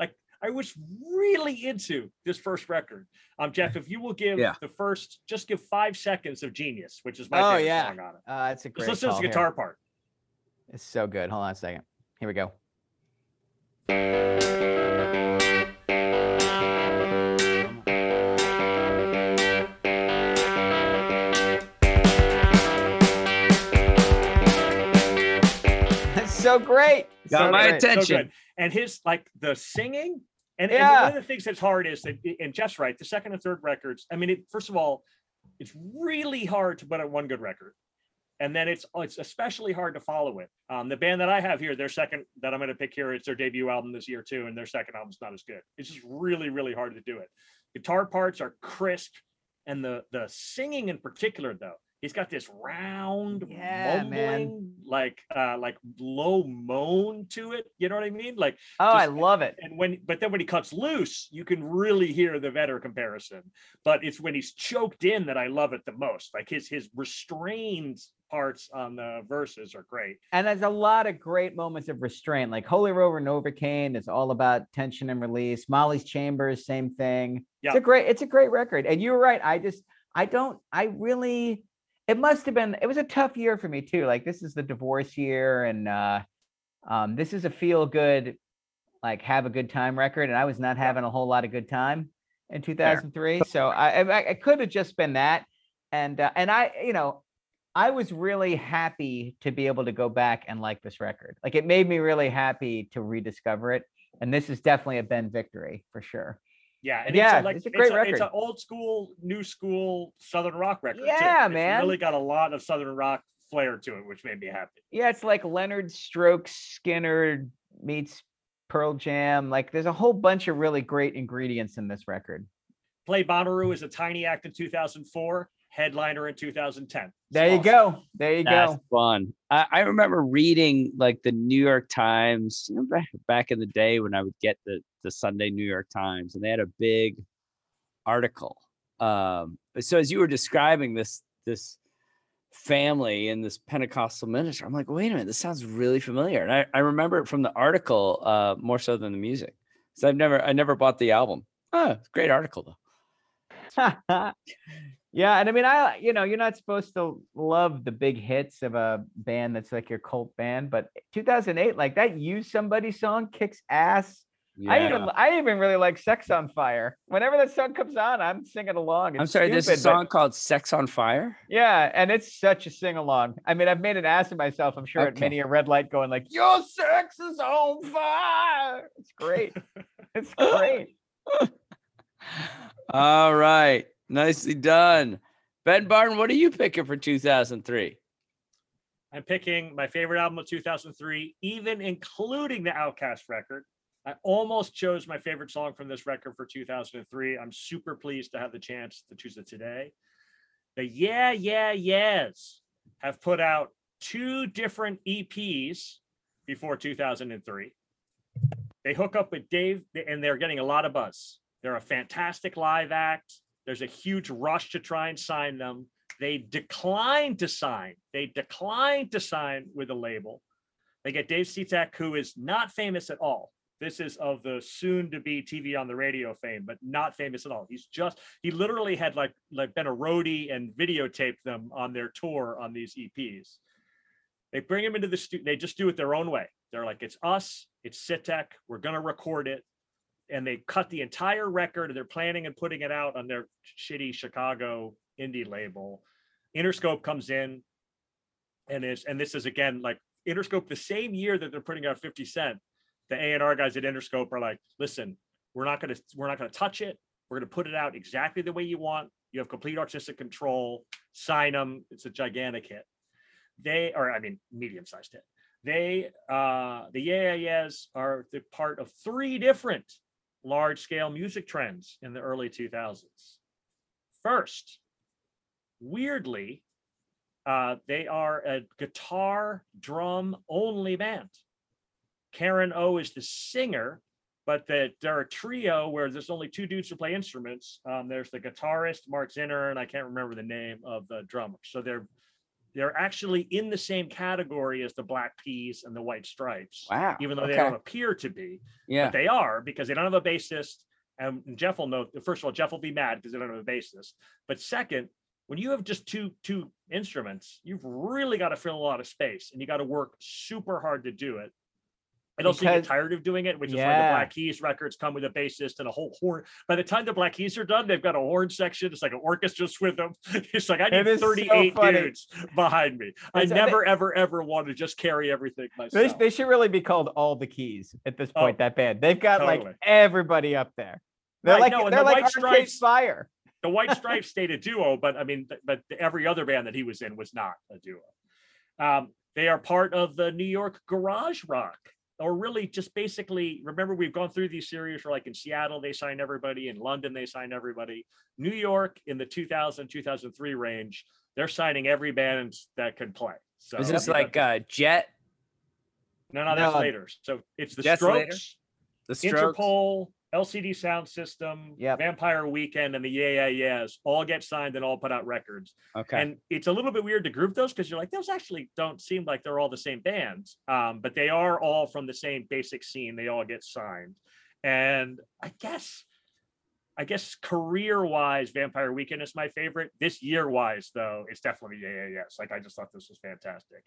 D: Like I was really into this first record. Um, Jeff, if you will give
C: Yeah.
D: the first, just give five seconds of Genius, which is my
C: Oh
D: favorite
C: yeah,
D: song on it.
C: uh, it's a great.
D: Just listen to the
C: here.
D: guitar part.
C: It's so good. Hold on a second. Here we go. That's so great.
D: So
C: So
D: good,
C: great.
D: so. And his like the singing, and, and one of the things that's hard is that, and Jeff's right. The second and third records. I mean, it, first of all, it's really hard to put out one good record, and then it's it's especially hard to follow it. Um, the band that I have here, their second that I'm going to pick here, it's their debut album this year too, and their second album's not as good. It's just really really hard to do it. Guitar parts are crisp, and the the singing in particular though He's got this round,
C: Yeah, man.
D: like uh, like low moan to it. You know what I mean? Like
C: Oh, I love it.
D: and when but then when he cuts loose you can really hear the Vedder comparison but it's when he's choked in that i love it the most like his his restrained parts on the verses are great
C: And there's a lot of great moments of restraint. Like Holy Roller Novocaine is all about tension and release. Molly's Chambers, same thing. It's a great, it's a great record. And you're right. I just, I don't, I really, it must have been, it was a tough year for me too. Like this is the divorce year and uh um this is a feel good, like have a good time record. And I was not having a whole lot of good time in 2003. So I, I, I could have just been that. And, uh, and I, you know, I was really happy to be able to go back and like this record. Like it made me really happy to rediscover it. And this is definitely a Ben victory for sure.
D: yeah and
C: Yeah,
D: it's a, like
C: it's a great
D: it's,
C: record.
D: it's an old school new school southern rock record too.
C: Yeah,
D: It's
C: man.
D: really got a lot of southern rock flair to it which made me happy
C: Yeah, it's like Leonard Strokes Skinner meets Pearl Jam. Like there's a whole bunch of really great ingredients in this record.
D: play Bonnaroo is a tiny act in 2004 headliner in 2010 It's
C: There you go. There you
B: That's
C: go.
B: fun. I, I remember reading like the New York Times you know, back, back in the day when I would get the the Sunday New York Times, and they had a big article. Um, so as you were describing this this family in this Pentecostal ministry, I'm like, wait a minute, this sounds really familiar, and I, I remember it from the article uh, more so than the music. So I've never I never bought the album. Oh, great article though.
C: yeah, and I mean, I you know, you're not supposed to love the big hits of a band that's like your cult band, but 2008, like that "Use Somebody" song kicks ass. I even I even really like "Sex on Fire." Whenever that song comes on, I'm singing along.
B: I'm
C: It's
B: sorry, there's a
C: stupid, but-
B: song called "Sex on Fire."
C: Yeah, and it's such a sing along. I mean, I've made an ass of myself. I'm sure at many a red light going like, "Your sex is on fire." It's great. it's great.
B: All right. Nicely done. Ben Barton, what are you picking for 2003?
D: I'm picking my favorite album of 2003, even including the Outkast record. I almost chose my favorite song from this record for 2003. I'm super pleased to have the chance to choose it today. The Yeah, Yeah, Yeahs have put out two different EPs before 2003. They hook up with Dave, and they're getting a lot of buzz. They're a fantastic live act. There's a huge rush to try and sign them. They decline to sign. They decline to sign with a label. They get Dave Sitek, who is not famous at all. This is of the soon-to-be TV on the radio fame, but not famous at all. He's just he literally had like like been a roadie and videotaped them on their tour on these EPs. They bring him into the studio. They just do it their own way. They're like, it's us, it's Sitek. We're gonna record it, and they cut the entire record. They're planning and putting it out on their shitty Chicago indie label. Interscope comes in, and is and this is again like Interscope the same year that they're putting out 50 Cent. The A and R guys at Interscope are like, listen, we're not gonna we're not gonna touch it. We're gonna put it out exactly the way you want. You have complete artistic control. Sign them. It's a gigantic hit. They or I mean medium sized hit. They uh the Yeah Yeahs are the part of three different large scale music trends in the early 2000s. First, weirdly, uh, they are a guitar drum only band. Karen O is the singer, but that they're a trio where there's only two dudes who play instruments. Um, there's the guitarist Mark Zinner, and I can't remember the name of the drummer. So they're they're actually in the same category as the Black Keys and the White Stripes.
B: Wow,
D: Even though they don't appear to be.
B: Yeah.
D: But they are because they don't have a bassist. And Jeff will know. First of all, Jeff will be mad because they don't have a bassist. But second, when you have just two two instruments, you've really got to fill a lot of space, and you got to work super hard to do it. I don't get tired of doing it, which is why the Black Keys records come with a bassist and a whole horn. By the time the Black Keys are done, they've got a horn section. It's like an orchestra with them. It's like I need
C: is so
D: 38
C: funny.
D: dudes behind me. I
C: It's- they-
D: never, ever, ever want to just carry everything
C: They,
D: myself.
C: they should really be called all the keys at this point.
D: Oh,
C: that band, they've got
D: totally.
C: like everybody up there. They're
D: Right,
C: like
D: no,
C: they're
D: the
C: like
D: White Stripes-
C: Fire.
D: the White Stripes stayed a duo, but I mean, but every other band that he was in was not a duo. Um, they are part of the New York garage rock, or really just basically. Remember, we've gone through these series where, like in Seattle, they signed everybody, in London, they signed everybody. New York in the 2000 2003 range they're signing every band that could play. So
B: Is this
D: you
B: like
D: the-
B: uh, Jet?
D: no, no, that's
C: No.
D: later. So it's the
B: Jet's later?
D: Strokes,
B: The Strokes?
D: Interpol, LCD Sound System,
C: Yep.
D: Vampire Weekend, and the Yeah Yeah Yeahs all get signed and all put out records.
B: Okay.
D: And it's a little bit weird to group those because you're like, those actually don't seem like they're all the same bands. Um, but they are all from the same basic scene. They all get signed. And I guess, I guess career wise, Vampire Weekend is my favorite. This year wise, though, it's definitely Yeah Yeah Yeahs. Like I just thought this was fantastic.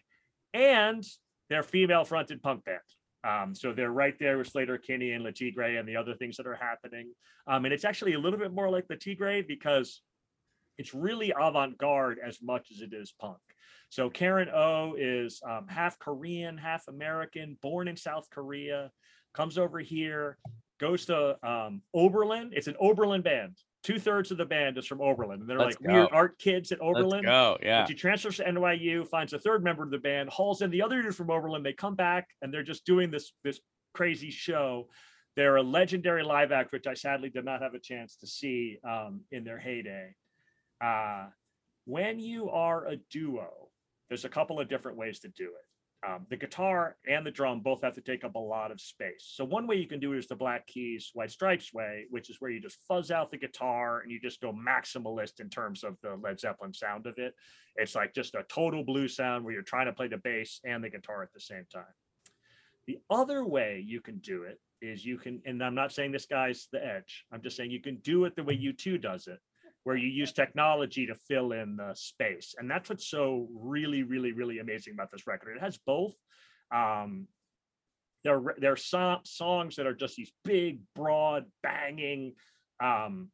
D: And they're female fronted punk band. Um, so they're right there with Sleater-Kinney and Le Tigre and the other things that are happening. Um, and it's actually a little bit more like Le Tigre because it's really avant-garde as much as it is punk. So Karen O is um, half Korean, half American, born in South Korea, comes over here, goes to um, Oberlin. It's an Oberlin band. Two thirds of the band is from Oberlin, and they're
B: Let's
D: like weird art kids at Oberlin.
B: go. Yeah.
D: But she transfers to NYU, finds a third member of the band, hauls in the other dude from Oberlin. They come back and they're just doing this this crazy show. They're a legendary live act, which I sadly did not have a chance to see um, in their heyday. Uh, when you are a duo, there's a couple of different ways to do it. Um, the guitar and the drum both have to take up a lot of space. So one way you can do it is the Black Keys White Stripes way, which is where you just fuzz out the guitar and you just go maximalist in terms of the Led Zeppelin sound of it. It's like just a total blues sound where you're trying to play the bass and the guitar at the same time. The other way you can do it is you can, and I'm not saying this guy's the edge. I'm just saying you can do it the way U2 does it, where you use technology to fill in the space. And that's what's so really, really, really amazing about this record. It has both. Um, there, are- there are so- songs that are just these big, broad, banging, um,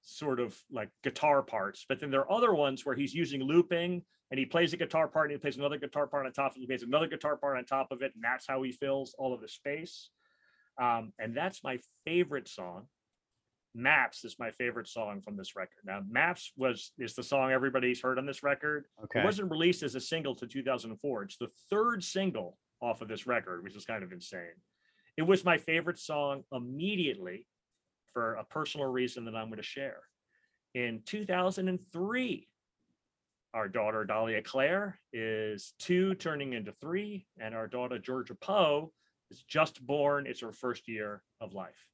D: sort of like guitar parts. But then there are other ones where he's using looping and he plays a guitar part and he plays another guitar part on top of it. He plays another guitar part on top of it. And that's how he fills all of the space. Um, and that's my favorite song. Maps is my favorite song from this record. Now, Maps was is the song everybody's heard on this record.
B: Okay.
D: It wasn't released as a single to 2004. It's the third single off of this record, which is kind of insane. It was my favorite song immediately for a personal reason that I'm going to share. In 2003, our daughter Dahlia Claire is two turning into three, and our daughter Georgia Poe is just born. It's her first year of life.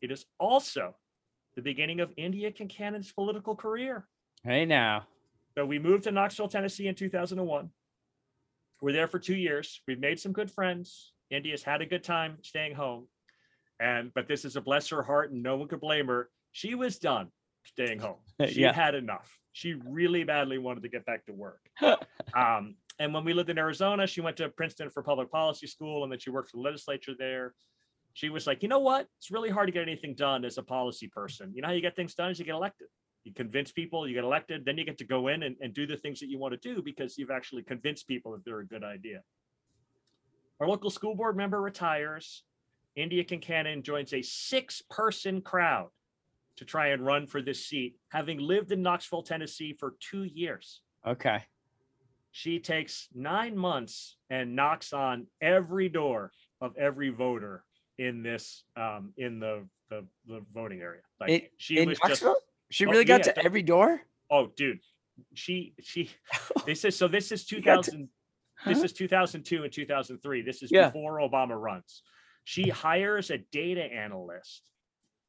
D: It is also the beginning of India Kincannon's political career.
B: Hey now.
D: So we moved to Knoxville, Tennessee in 2001. We're there for two years. We've made some good friends. India's had a good time staying home. And but this is a bless her heart, and no one could blame her. She was done staying home. She
B: Yeah.
D: had enough. She really badly wanted to get back to work. um, and when we lived in Arizona, she went to Princeton for public policy school, and then she worked for the legislature there. She was like, you know what? It's really hard to get anything done as a policy person. You know how you get things done is you get elected you convince people, you get elected, then you get to go in and, and do the things that you want to do because you've actually convinced people that they're a good idea. Our local school board member retires. India Kincannon joins a six person crowd to try and run for this seat, having lived in Knoxville, Tennessee for two years.
B: Okay.
D: She takes nine months and knocks on every door of every voter in this um in the the, the voting area. Like
B: In-
D: she
B: in
D: was just?
B: She
D: Oh,
B: really got
D: yeah,
B: to every door?
D: Oh, dude, she she. This is so. This is
B: got to-
D: 2000. This is 2002 and 2003. This is
B: Yeah.
D: before Obama runs. She hires a data analyst.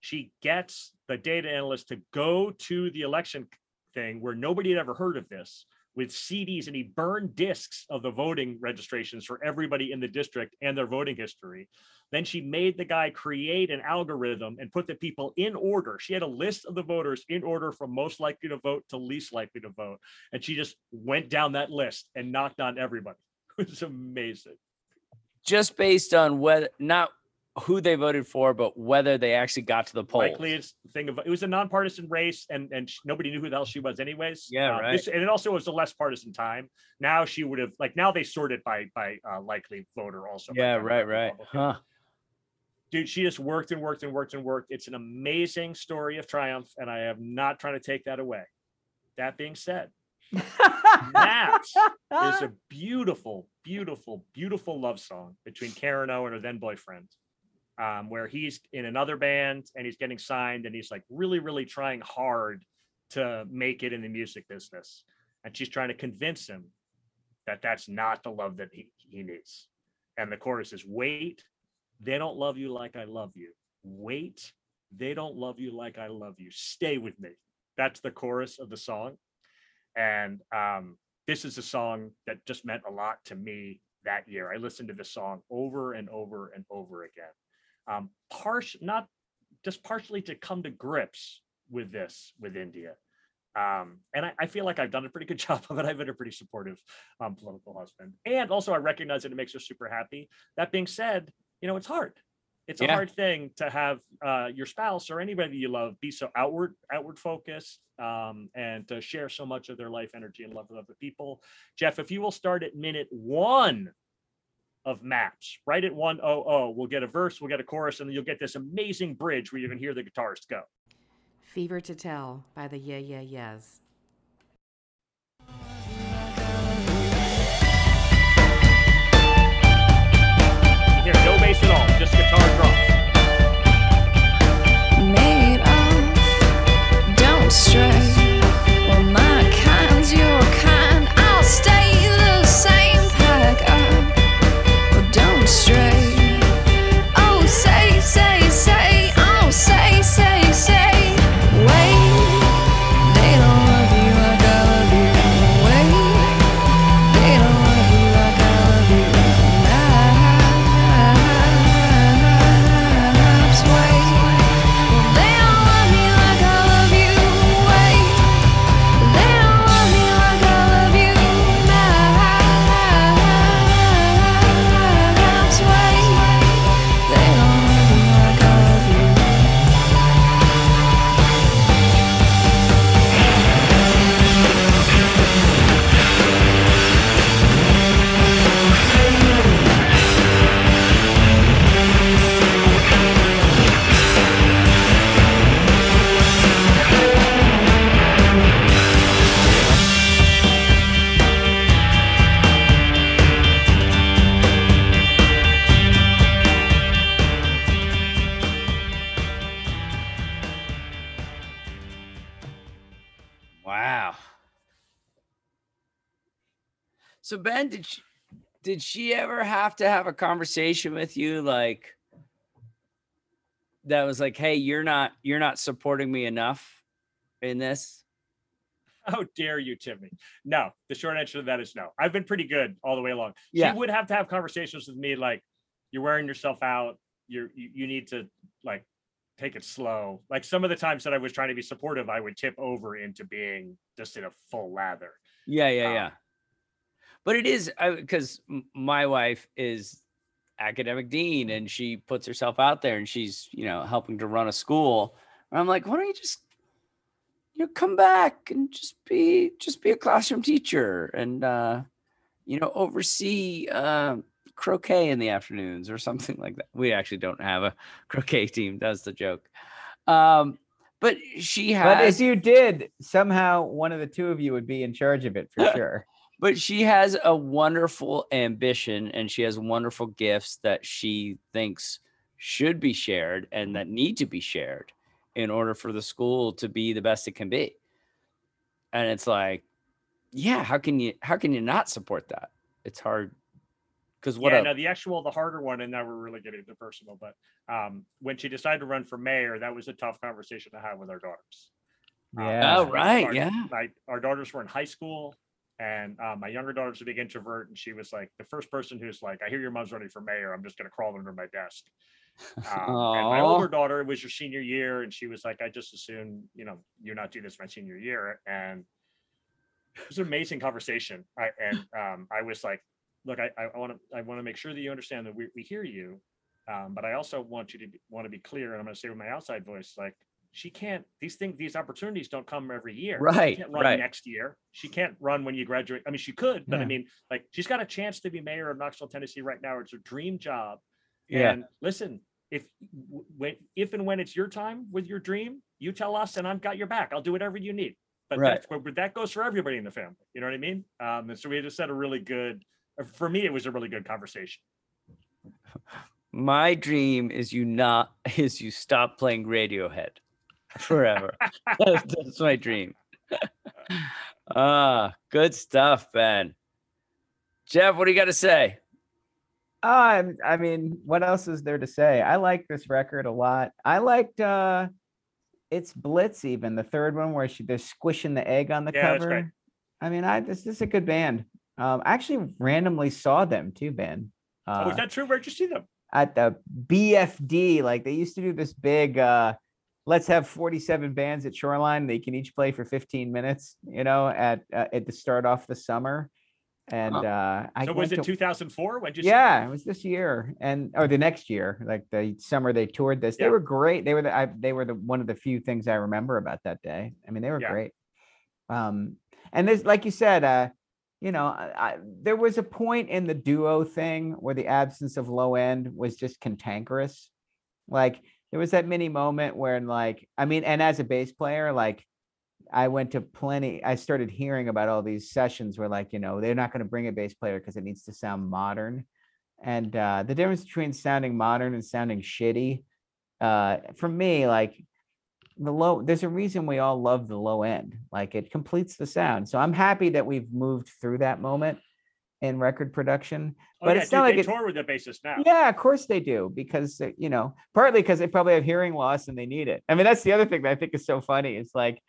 D: She gets the data analyst to go to the election thing where nobody had ever heard of this with CDs, and he burned discs of the voting registrations for everybody in the district and their voting history. Then she made the guy create an algorithm and put the people in order. She had a list of the voters in order from most likely to vote to least likely to vote. And she just went down that list and knocked on everybody. It was amazing.
B: Just based on whether not who they voted for, but whether they actually got to the polls.
D: Likely it's thing of it was a nonpartisan race and and sh- nobody knew who the hell she was anyways.
B: Yeah,
D: Uh,
B: right.
D: this- and it also was a less partisan time. Now she would have like now they sort it by by uh, likely voter also.
B: Yeah, right, right. Huh.
D: dude, she just worked and worked and worked and worked. It's an amazing story of triumph, and I am not trying to take that away. That being said, Maps is a beautiful, beautiful, beautiful love song between Karen O and her then boyfriend, um, where he's in another band and he's getting signed and he's like really, really trying hard to make it in the music business. and she's trying to convince him that that's not the love that he, he needs. And the chorus is wait, they don't love you like I love you. Wait, they don't love you like I love you. Stay with me. That's the chorus of the song. And um, this is a song that just meant a lot to me that year. I listened to the song over and over and over again. Um, partial, not just partially to come to grips with this with India. Um, and I, I feel like I've done a pretty good job of it. I've been a pretty supportive um, political husband. And also, I recognize that it makes her super happy. That being said, you know, it's hard. It's a hard thing to have uh, your spouse or anybody you love be so outward, outward focused, um, and to share so much of their life energy and love with other people. Jeff, if you will start at minute one of maps, right at one oh oh, we'll get a verse, we'll get a chorus, and then you'll get this amazing bridge where you can hear the guitarist go.
G: Fever to Tell by the Yeah Yeah Yeahs.
D: You hear no bass at all, just guitar drums.
K: made of. Don't stray.
B: Did she ever have to have a conversation with you like that was like, "Hey, you're not you're not supporting me enough in this?"
D: How dare you, Timmy? No, the short answer to that is no. I've been pretty good all the way along.
B: Yeah.
D: She would have to have conversations with me like, you're wearing yourself out. You're you, you need to like take it slow. Like some of the times that I was trying to be supportive, I would tip over into being just in a full lather.
B: Yeah, yeah,
D: Um,
B: yeah. But it is because my wife is academic dean and she puts herself out there and she's you know helping to run a school. And I'm like, why don't you just you know come back and just be just be a classroom teacher and uh, you know oversee uh, croquet in the afternoons or something like that. We actually don't have a croquet team. That's the joke. Um, but she has.
C: But if you did, somehow one of the two of you would be in charge of it for sure.
B: But she has a wonderful ambition and she has wonderful gifts that she thinks should be shared and that need to be shared in order for the school to be the best it can be and it's like yeah how can you how can you not support that it's hard because what
D: yeah,
B: a-
D: no, the actual, the harder one, and now we're really getting into personal, but um, when she decided to run for mayor, that was a tough conversation to have with our daughters. Um,
C: Yeah.
B: Oh, right,
D: our-
B: yeah.
D: Our daughters were in high school, and uh, my younger daughter's a big introvert, and she was like the first person who's like, "I hear your mom's running for mayor. I'm just gonna crawl under my desk." Um, and my older daughter it was your senior year, and she was like, "I just assume you know you're not doing this my senior year," and it was an amazing conversation. I and um, I was like, "Look, I I want to I want to make sure that you understand that we we hear you, um, but I also want you to want to be clear." And I'm going to say with my outside voice, like, she can't. These things, these opportunities don't come every year.
B: Right,
D: She can't run
B: right.
D: next year. She can't run when you graduate. I mean, she could, but I mean, like, she's got a chance to be mayor of Knoxville, Tennessee, right now. It's her dream job.
B: Yeah.
D: And listen, if when if and when it's your time with your dream, you tell us, and I've got your back. I'll do whatever you need. But
B: Right.
D: that's but that goes for everybody in the family. You know what I mean? Um, and so we just had a really good. uh, For me, it was a really good conversation.
B: my dream is you not is you stop playing radiohead forever that's, that's my dream Ah, good stuff, Ben. Jeff, what do you got to say?
C: Um, I mean, what else is there to say? I like this record a lot. I liked uh it's Blitz even the third one where she they're squishing the egg on the
D: Yeah, that's
C: cover.
D: great.
C: I mean, I this, this is a good band. Um, I actually randomly saw them too, Ben. Uh,
D: oh, is that true? Where'd you see them?
C: at the BFD. Like they used to do this big uh let's have 47 bands at Shoreline. They can each play for 15 minutes, you know, at uh, at the start off the summer. And uh I
D: so was it
C: to-
D: 2004? When you?
C: yeah, it was this year and or the next year, like the summer they toured this. They were great. They were the I, they were the one of the few things I remember about that day. I mean, they were
D: Yeah.
C: great. Um, and there's like you said, uh, you know, I, there was a point in the duo thing where the absence of low end was just cantankerous. Like there was that mini moment where, like, I mean, and as a bass player, like I went to plenty. I started hearing about all these sessions where, like, you know, they're not going to bring a bass player because it needs to sound modern. And uh, the difference between sounding modern and sounding shitty, uh, for me, like the low, there's a reason we all love the low end. Like it completes the sound. So I'm happy that we've moved through that moment in record production.
D: Oh,
C: But
D: yeah,
C: it's not like
D: they
C: it,
D: tour with the bassist now.
C: yeah, of course they do because uh, you know, partly because they probably have hearing loss and they need it. I mean, that's the other thing that I think is so funny. It's like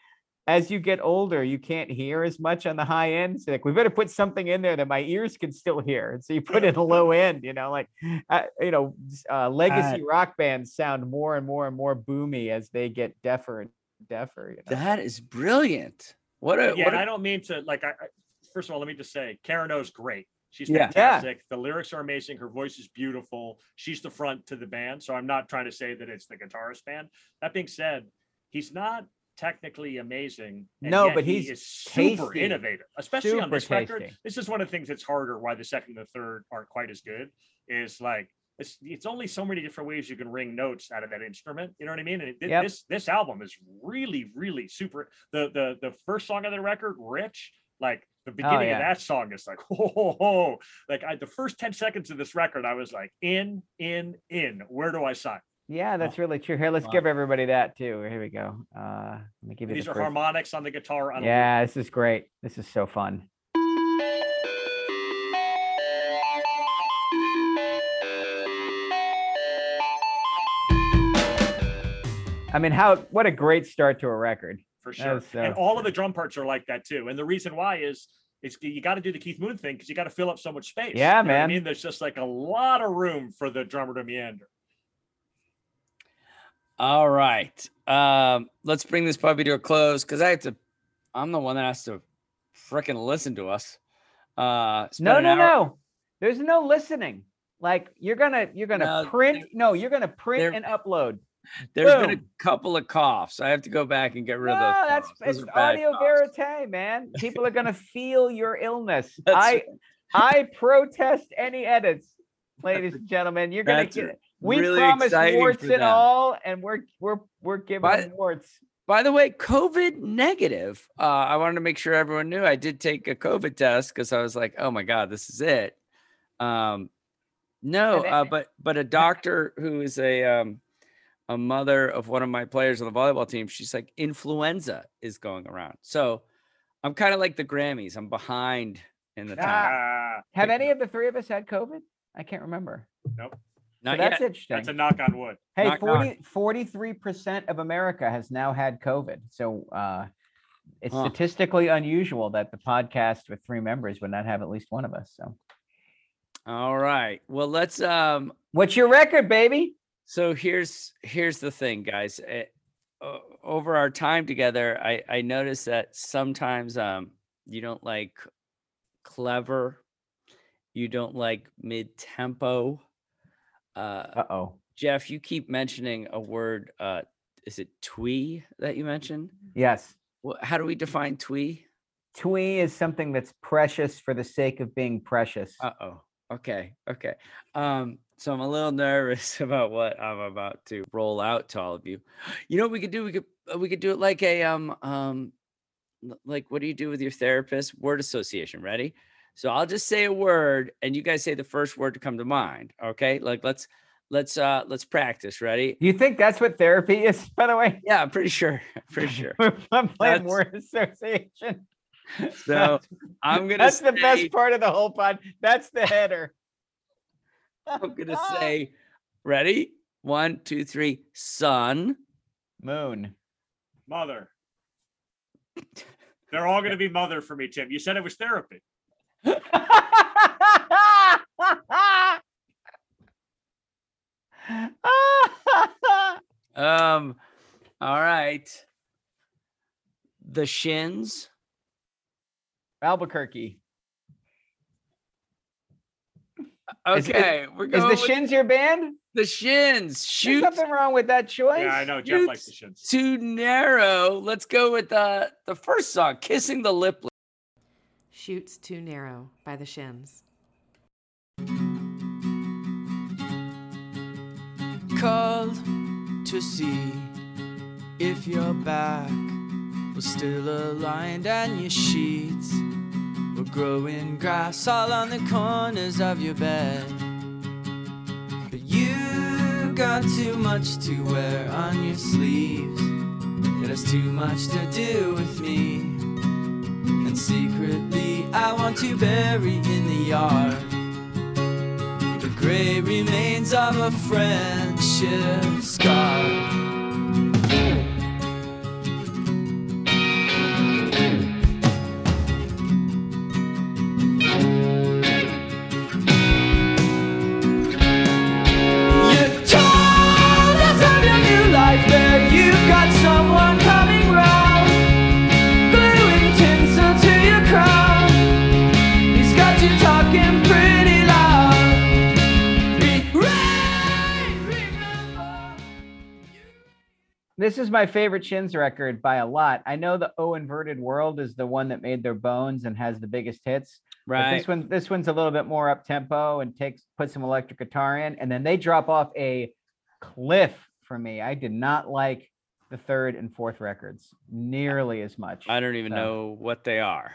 C: as you get older, you can't hear as much on the high end. So like, we better put something in there that my ears can still hear. And so you put in a low end. You know, like uh, you know, uh, legacy rock bands sound more and more and more boomy as they get deafer and deafer. You know?
B: That is brilliant. What a
D: yeah,
B: what a-
D: I don't mean to like. I, I first of all, let me just say, Karen O's great. She's
B: Yeah. Yeah.
D: fantastic. The lyrics are amazing. Her voice is beautiful. She's the front to the band. So I'm not trying to say that it's the guitarist band. That being said, he's not technically amazing. and
C: No,
D: yet
C: but
D: he
C: he's
D: is super
C: tasty.
D: innovative, especially on
C: Super
D: this record. This is one of the things that's harder. Why the second and the third aren't quite as good is like. It's, it's only so many different ways you can ring notes out of that instrument. You know what I mean? And it,
C: Yep.
D: this this album is really, really super. The the the first song of the record, "Rich," like the beginning
C: Oh, yeah.
D: of that song is like, ho, ho, ho. like I, the first 10 seconds of this record, I was like, in, in, in. Where do I sign?
C: Yeah, that's really true. Here, let's
D: Wow.
C: give everybody that too. Here we go. Uh, let me give you
D: These
C: the
D: are
C: first-
D: harmonics on the guitar. On a loop.
C: Yeah, this is great. This is so fun. I mean, how what a great start to a record.
D: For sure.
C: is so-
D: and all of the drum parts are like that too. And the reason why is is you got to do the Keith Moon thing because you got to fill up so much space.
C: Yeah,
D: You know what I mean, there's just like a lot of room for the drummer to meander.
B: All right. Um, let's bring this puppy to a close because I have to. I'm the one that has to freaking listen to us. Uh, spend
C: No, no,
B: hour-
C: no. There's no listening. Like you're gonna you're gonna
B: No,
C: print. No, you're gonna print and upload.
B: There's been a couple of coughs. I have to go back and get rid
C: No,
B: of those.
C: that's
B: coughs.
C: It's audio
B: coughs.
C: verite, man. People are gonna feel your illness.
B: That's
C: I I protest any edits, ladies and gentlemen. You're gonna
B: That's
C: get. We
B: really
C: promise warts and all, and we're we're we're giving
B: By-
C: warts.
B: By the way, COVID negative. Uh, I wanted to make sure everyone knew I did take a COVID test because I was like, oh my God, this is it. Um, no, uh, but but a doctor who is a um, a mother of one of my players on the volleyball team, she's like, influenza is going around. So I'm kind of like the Grammys. I'm behind in the time.
D: Ah,
C: Have any of the three of us had COVID? I can't remember.
D: nope.
B: Not
C: so that's
B: yet.
C: interesting.
D: That's a knock on wood.
C: Hey,
B: Knock, knock.
C: 43% of America has now had COVID. So uh, it's
B: Huh.
C: statistically unusual that the podcast with three members would not have at least one of us. So
B: All right. Well, let's um
C: what's your record, baby?
B: So here's here's the thing, guys. Eh, o- over our time together, I I noticed that sometimes um you don't like clever, you don't like mid tempo. Uh,
C: Uh-oh.
B: Jeff, you keep mentioning a word. Uh, is it twee that you mentioned?
C: Yes.
B: Wha how do we define twee?
C: Twee is something that's precious for the sake of being precious.
B: Uh oh. Okay. Okay. Um, so I'm a little nervous about what I'm about to roll out to all of you. You know what we could do? We could uh, we could do it like a um um like what do you do with your therapist? Word association. Ready? So I'll just say a word and you guys say the first word to come to mind. Okay. Like let's let's uh let's practice. Ready?
C: You think that's what therapy is, by the way?
B: Yeah, I'm pretty sure. I'm pretty sure.
C: I'm playing
B: That's-
C: word association.
B: So I'm gonna
C: That's the best part of the whole pod. That's the header.
B: I'm gonna say, ready? One, two, three. Sun.
C: Moon.
D: Mother. They're all going to be mother for me, Tim. You said it was therapy.
B: Um. All right. The Shins.
C: Albuquerque. Is- is-
B: Okay, we're going.
C: Is the
B: with
C: Shins your band?
B: the Shins.
C: There's
B: Shoot
C: nothing wrong with that choice.
D: Yeah, I know. Jeff likes the shins.
B: too narrow. Let's go with the the first song, "Kissing the Lip."
G: Chutes Too Narrow by the Shins.
L: called to see if your back was still aligned and your sheets were growing grass all on the corners of your bed. But you got too much to wear on your sleeves. It has too much to do with me. And secretly, I want to bury in the yard the gray remains of a friendship scar.
C: This is my favorite Shins record by a lot. I know the O inverted world is the one that made their bones and has the biggest hits. but
B: Right.
C: this one, this one's a little bit more up tempo and takes puts some electric guitar in, and then they drop off a cliff for me. I did not like the third and fourth records nearly as much.
B: I don't even
C: So,
B: know what they are.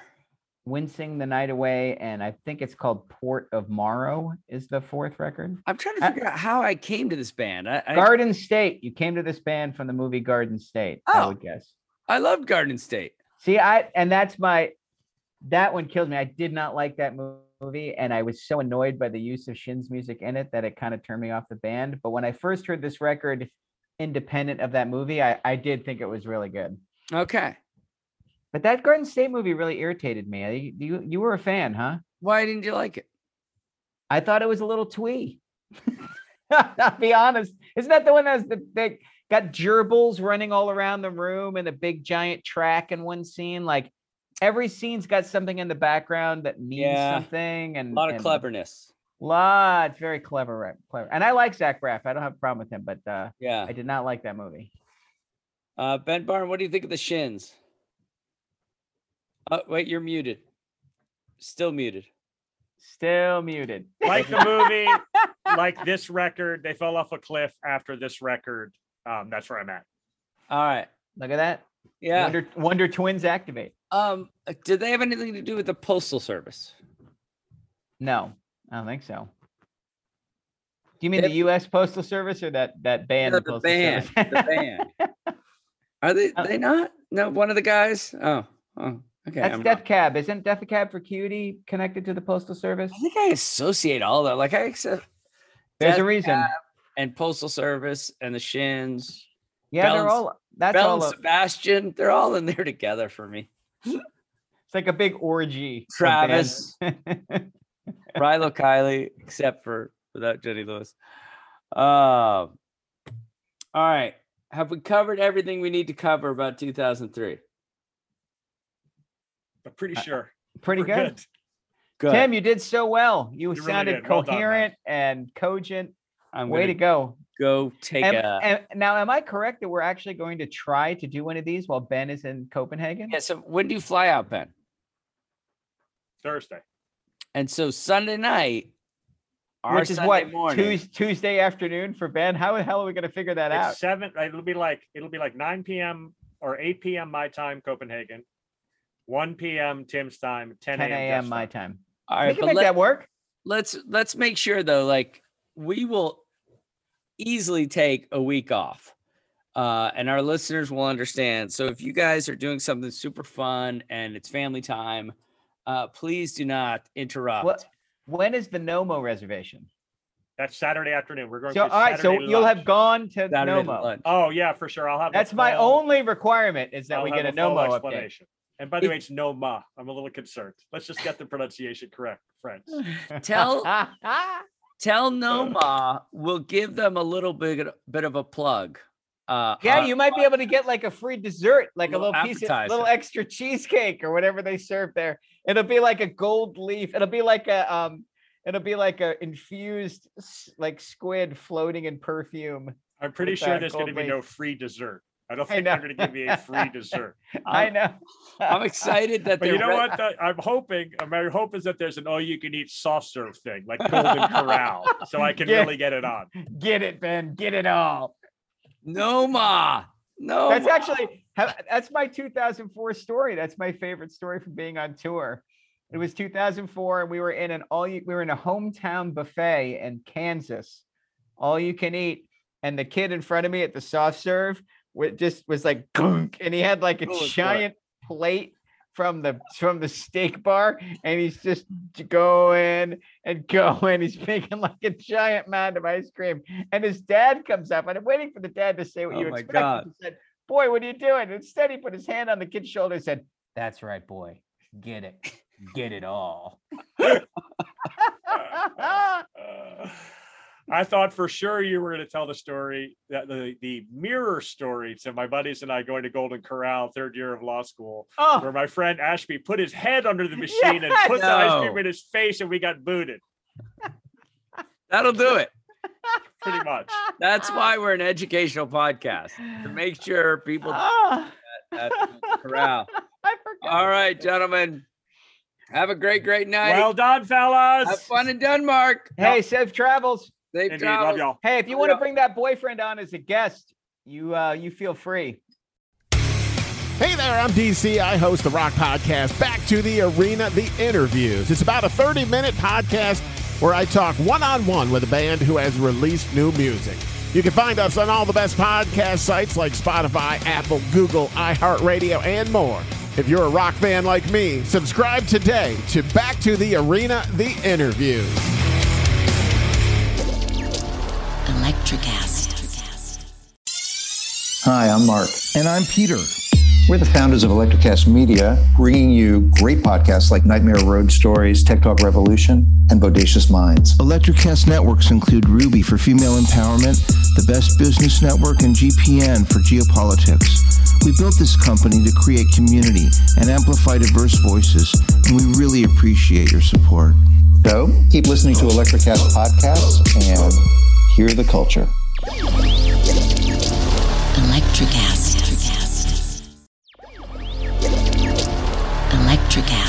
C: Wincing the Night Away, and I think it's called Port of Morrow is the fourth record.
B: I'm trying to uh, figure out how I came to this band. I, I,
C: Garden State. You came to this band from the movie Garden State. I
B: Oh.
C: would guess.
B: I loved Garden State.
C: See, I and that's my that one killed me. I did not like that movie, and I was so annoyed by the use of Shin's music in it that it kind of turned me off the band. But when I first heard this record, independent of that movie, I, I did think it was really good.
B: Okay.
C: But that Garden State movie really irritated me. I- You you were a fan, huh?
B: Why didn't you like it?
C: I thought it was a little twee. I'll be honest. Isn't that the one that's the they got gerbils running all around the room and a big giant track in one scene? Like every scene's got something in the background that means
B: Yeah.
C: something and
B: A lot of cleverness.
C: Lots, very clever, right? Clever. And I like Zach Braff. I don't have a problem with him, but uh
B: Yeah.
C: I did not like that movie.
B: Uh, ben Barn, what do you think of the Shins? Oh, wait, you're muted. Still muted.
C: Still muted.
D: Like the movie, like this record, they fell off a cliff after this record. Um, that's where I'm at.
B: All right.
C: Look at that.
B: Yeah.
C: Wonder Wonder Twins activate.
B: Um, uh, did they have anything to do with the postal service?
C: No, I don't think so. Do you mean the U.S. Postal Service or that that band?
B: No,
C: the
B: the
C: Postal
B: band.
C: Service?
B: The band. Are they? They not? No, one of the guys. Oh, oh, okay.
C: That's
B: I'm
C: Death
B: wrong.
C: Cab. Isn't Death Cab for Cutie connected to the Postal Service?
B: I think I associate all that. Like I accept.
C: There's a reason.
B: Cab And postal service and the Shins.
C: Yeah,
B: Bell
C: they're all. That's
B: Bell
C: all.
B: and
C: a-
B: Sebastian. They're all in there together for me.
C: it's like a big orgy.
B: Travis. Rilo Kiley, except for without Jenny Lewis. Um. all right. Have we covered everything we need to cover about 2003?
D: I'm pretty uh, uh, sure.
C: Pretty
D: We're
C: good.
B: Good.
C: Tim, you did so well. You,
D: really
C: sounded
D: did. Well done,
C: coherent and cogent.
B: I'm
C: Way
B: gonna
C: go.
B: Go take
C: Am-
B: a.
C: am- now, am I correct that we're actually going to try to do one of these while Ben is in Copenhagen?
B: Yeah. So when do you fly out, Ben?
D: Thursday.
B: And so Sunday night, our
C: Which is
B: Sunday
C: what
B: morning.
C: Tues- Tuesday afternoon for Ben. How the hell are we going to figure that out?
D: Seven. It'll be like it'll be like 9 p.m. or 8 p.m. my time, Copenhagen. 1 p.m. Tim's time. 10
C: 10
D: a.m.
C: a.m. My
D: time.
B: All right, we
C: can
B: but
C: make
B: let-
C: that work.
B: let's let's make sure though like we will easily take a week off uh, and our listeners will understand. So if you guys are doing something super fun and it's family time, uh, please do not interrupt.
C: What? When is the Nomo reservation?
D: That's Saturday afternoon. We're going
C: So,
D: to
C: all right, so
D: Saturday
C: you'll have gone to
B: Saturday
C: Nomo.
B: lunch.
D: Oh yeah, for sure. I'll have. a
C: That's my only requirement is that
D: I'll
C: we get a
D: full
C: Nomo update.
D: Explanation. And by the way, it's no ma. I'm a little concerned. Let's just get the pronunciation correct, friends.
B: Tell tell Noma we'll give them a little bit bit of a plug. Uh,
C: Yeah,
B: uh,
C: you might be able to get like a free dessert, like a
B: Little
C: little piece of little extra cheesecake or whatever they serve there. It'll be like a gold leaf. It'll be like a um it'll be like a infused like squid floating in perfume.
D: I'm pretty sure there's going to
C: gold
D: be no free dessert. I don't
C: I
D: think they're going to give me a free dessert.
C: I know.
B: I'm excited that
D: But you know
B: re-
D: what? though? I'm hoping. Uh, my hope is that there's an all-you-can-eat soft serve thing, like Golden Corral, so I can
C: Yeah.
D: really get it on.
C: Get it, Ben. Get it all.
B: Noma. No,
C: That's actually that's my 2004 story. That's my favorite story from being on tour. It was 2004, and we were in an all you we were in a hometown buffet in Kansas, all you can eat. And the kid in front of me at the soft serve wa- just was like gunk, and he had like a
B: Oh, God.
C: giant plate from the from the steak bar, and he's just going and going. He's making like a giant mound of ice cream, and his dad comes up, and I'm waiting for the dad to say what
B: Oh
C: you expect.
B: God.
C: He said, "Boy, what are you doing?" Instead, he put his hand on the kid's shoulder and said, "That's right, boy. Get it, get it all."
D: I thought for sure you were going to tell the story that the the mirror story to my buddies and I going to Golden Corral third year of law school,
C: Oh.
D: where my friend Ashby put his head under the machine and put the ice cream in his face, and we got booted.
B: That'll do it.
D: Pretty much.
B: That's why we're an educational podcast to make sure people
C: Ah.
B: at the corral.
C: I forgot.
B: All right, gentlemen. Have a great, great night.
D: Well done, fellas.
B: Have fun in Denmark.
C: Hey, safe travels.
B: Safe
D: Indeed, love y'all.
C: Hey, if you want to bring that boyfriend on as a guest, you uh you feel free.
M: Hey there, I'm DC. I host the Rock Podcast, Back to the Arena, The Interviews. It's about a 30 minute podcast where I talk one on one with a band who has released new music. You can find us on all the best podcast sites like Spotify, Apple, Google, iHeartRadio, and more. If you're a rock fan like me, subscribe today to Back to the Arena, The Interviews.
N: Electricast.
O: Hi, I'm Mark. And I'm Peter. We're the founders of Electrocast Media, bringing you great podcasts like Nightmare Road Stories, Tech Talk Revolution, and Bodacious Minds.
P: Electrocast networks include Ruby for female empowerment, the Best Business Network, and GPN for geopolitics. We built this company to create community and amplify diverse voices, and we really appreciate your support.
O: So keep listening to Electrocast podcasts and Hear the culture.
N: Electric acid. Electric acid.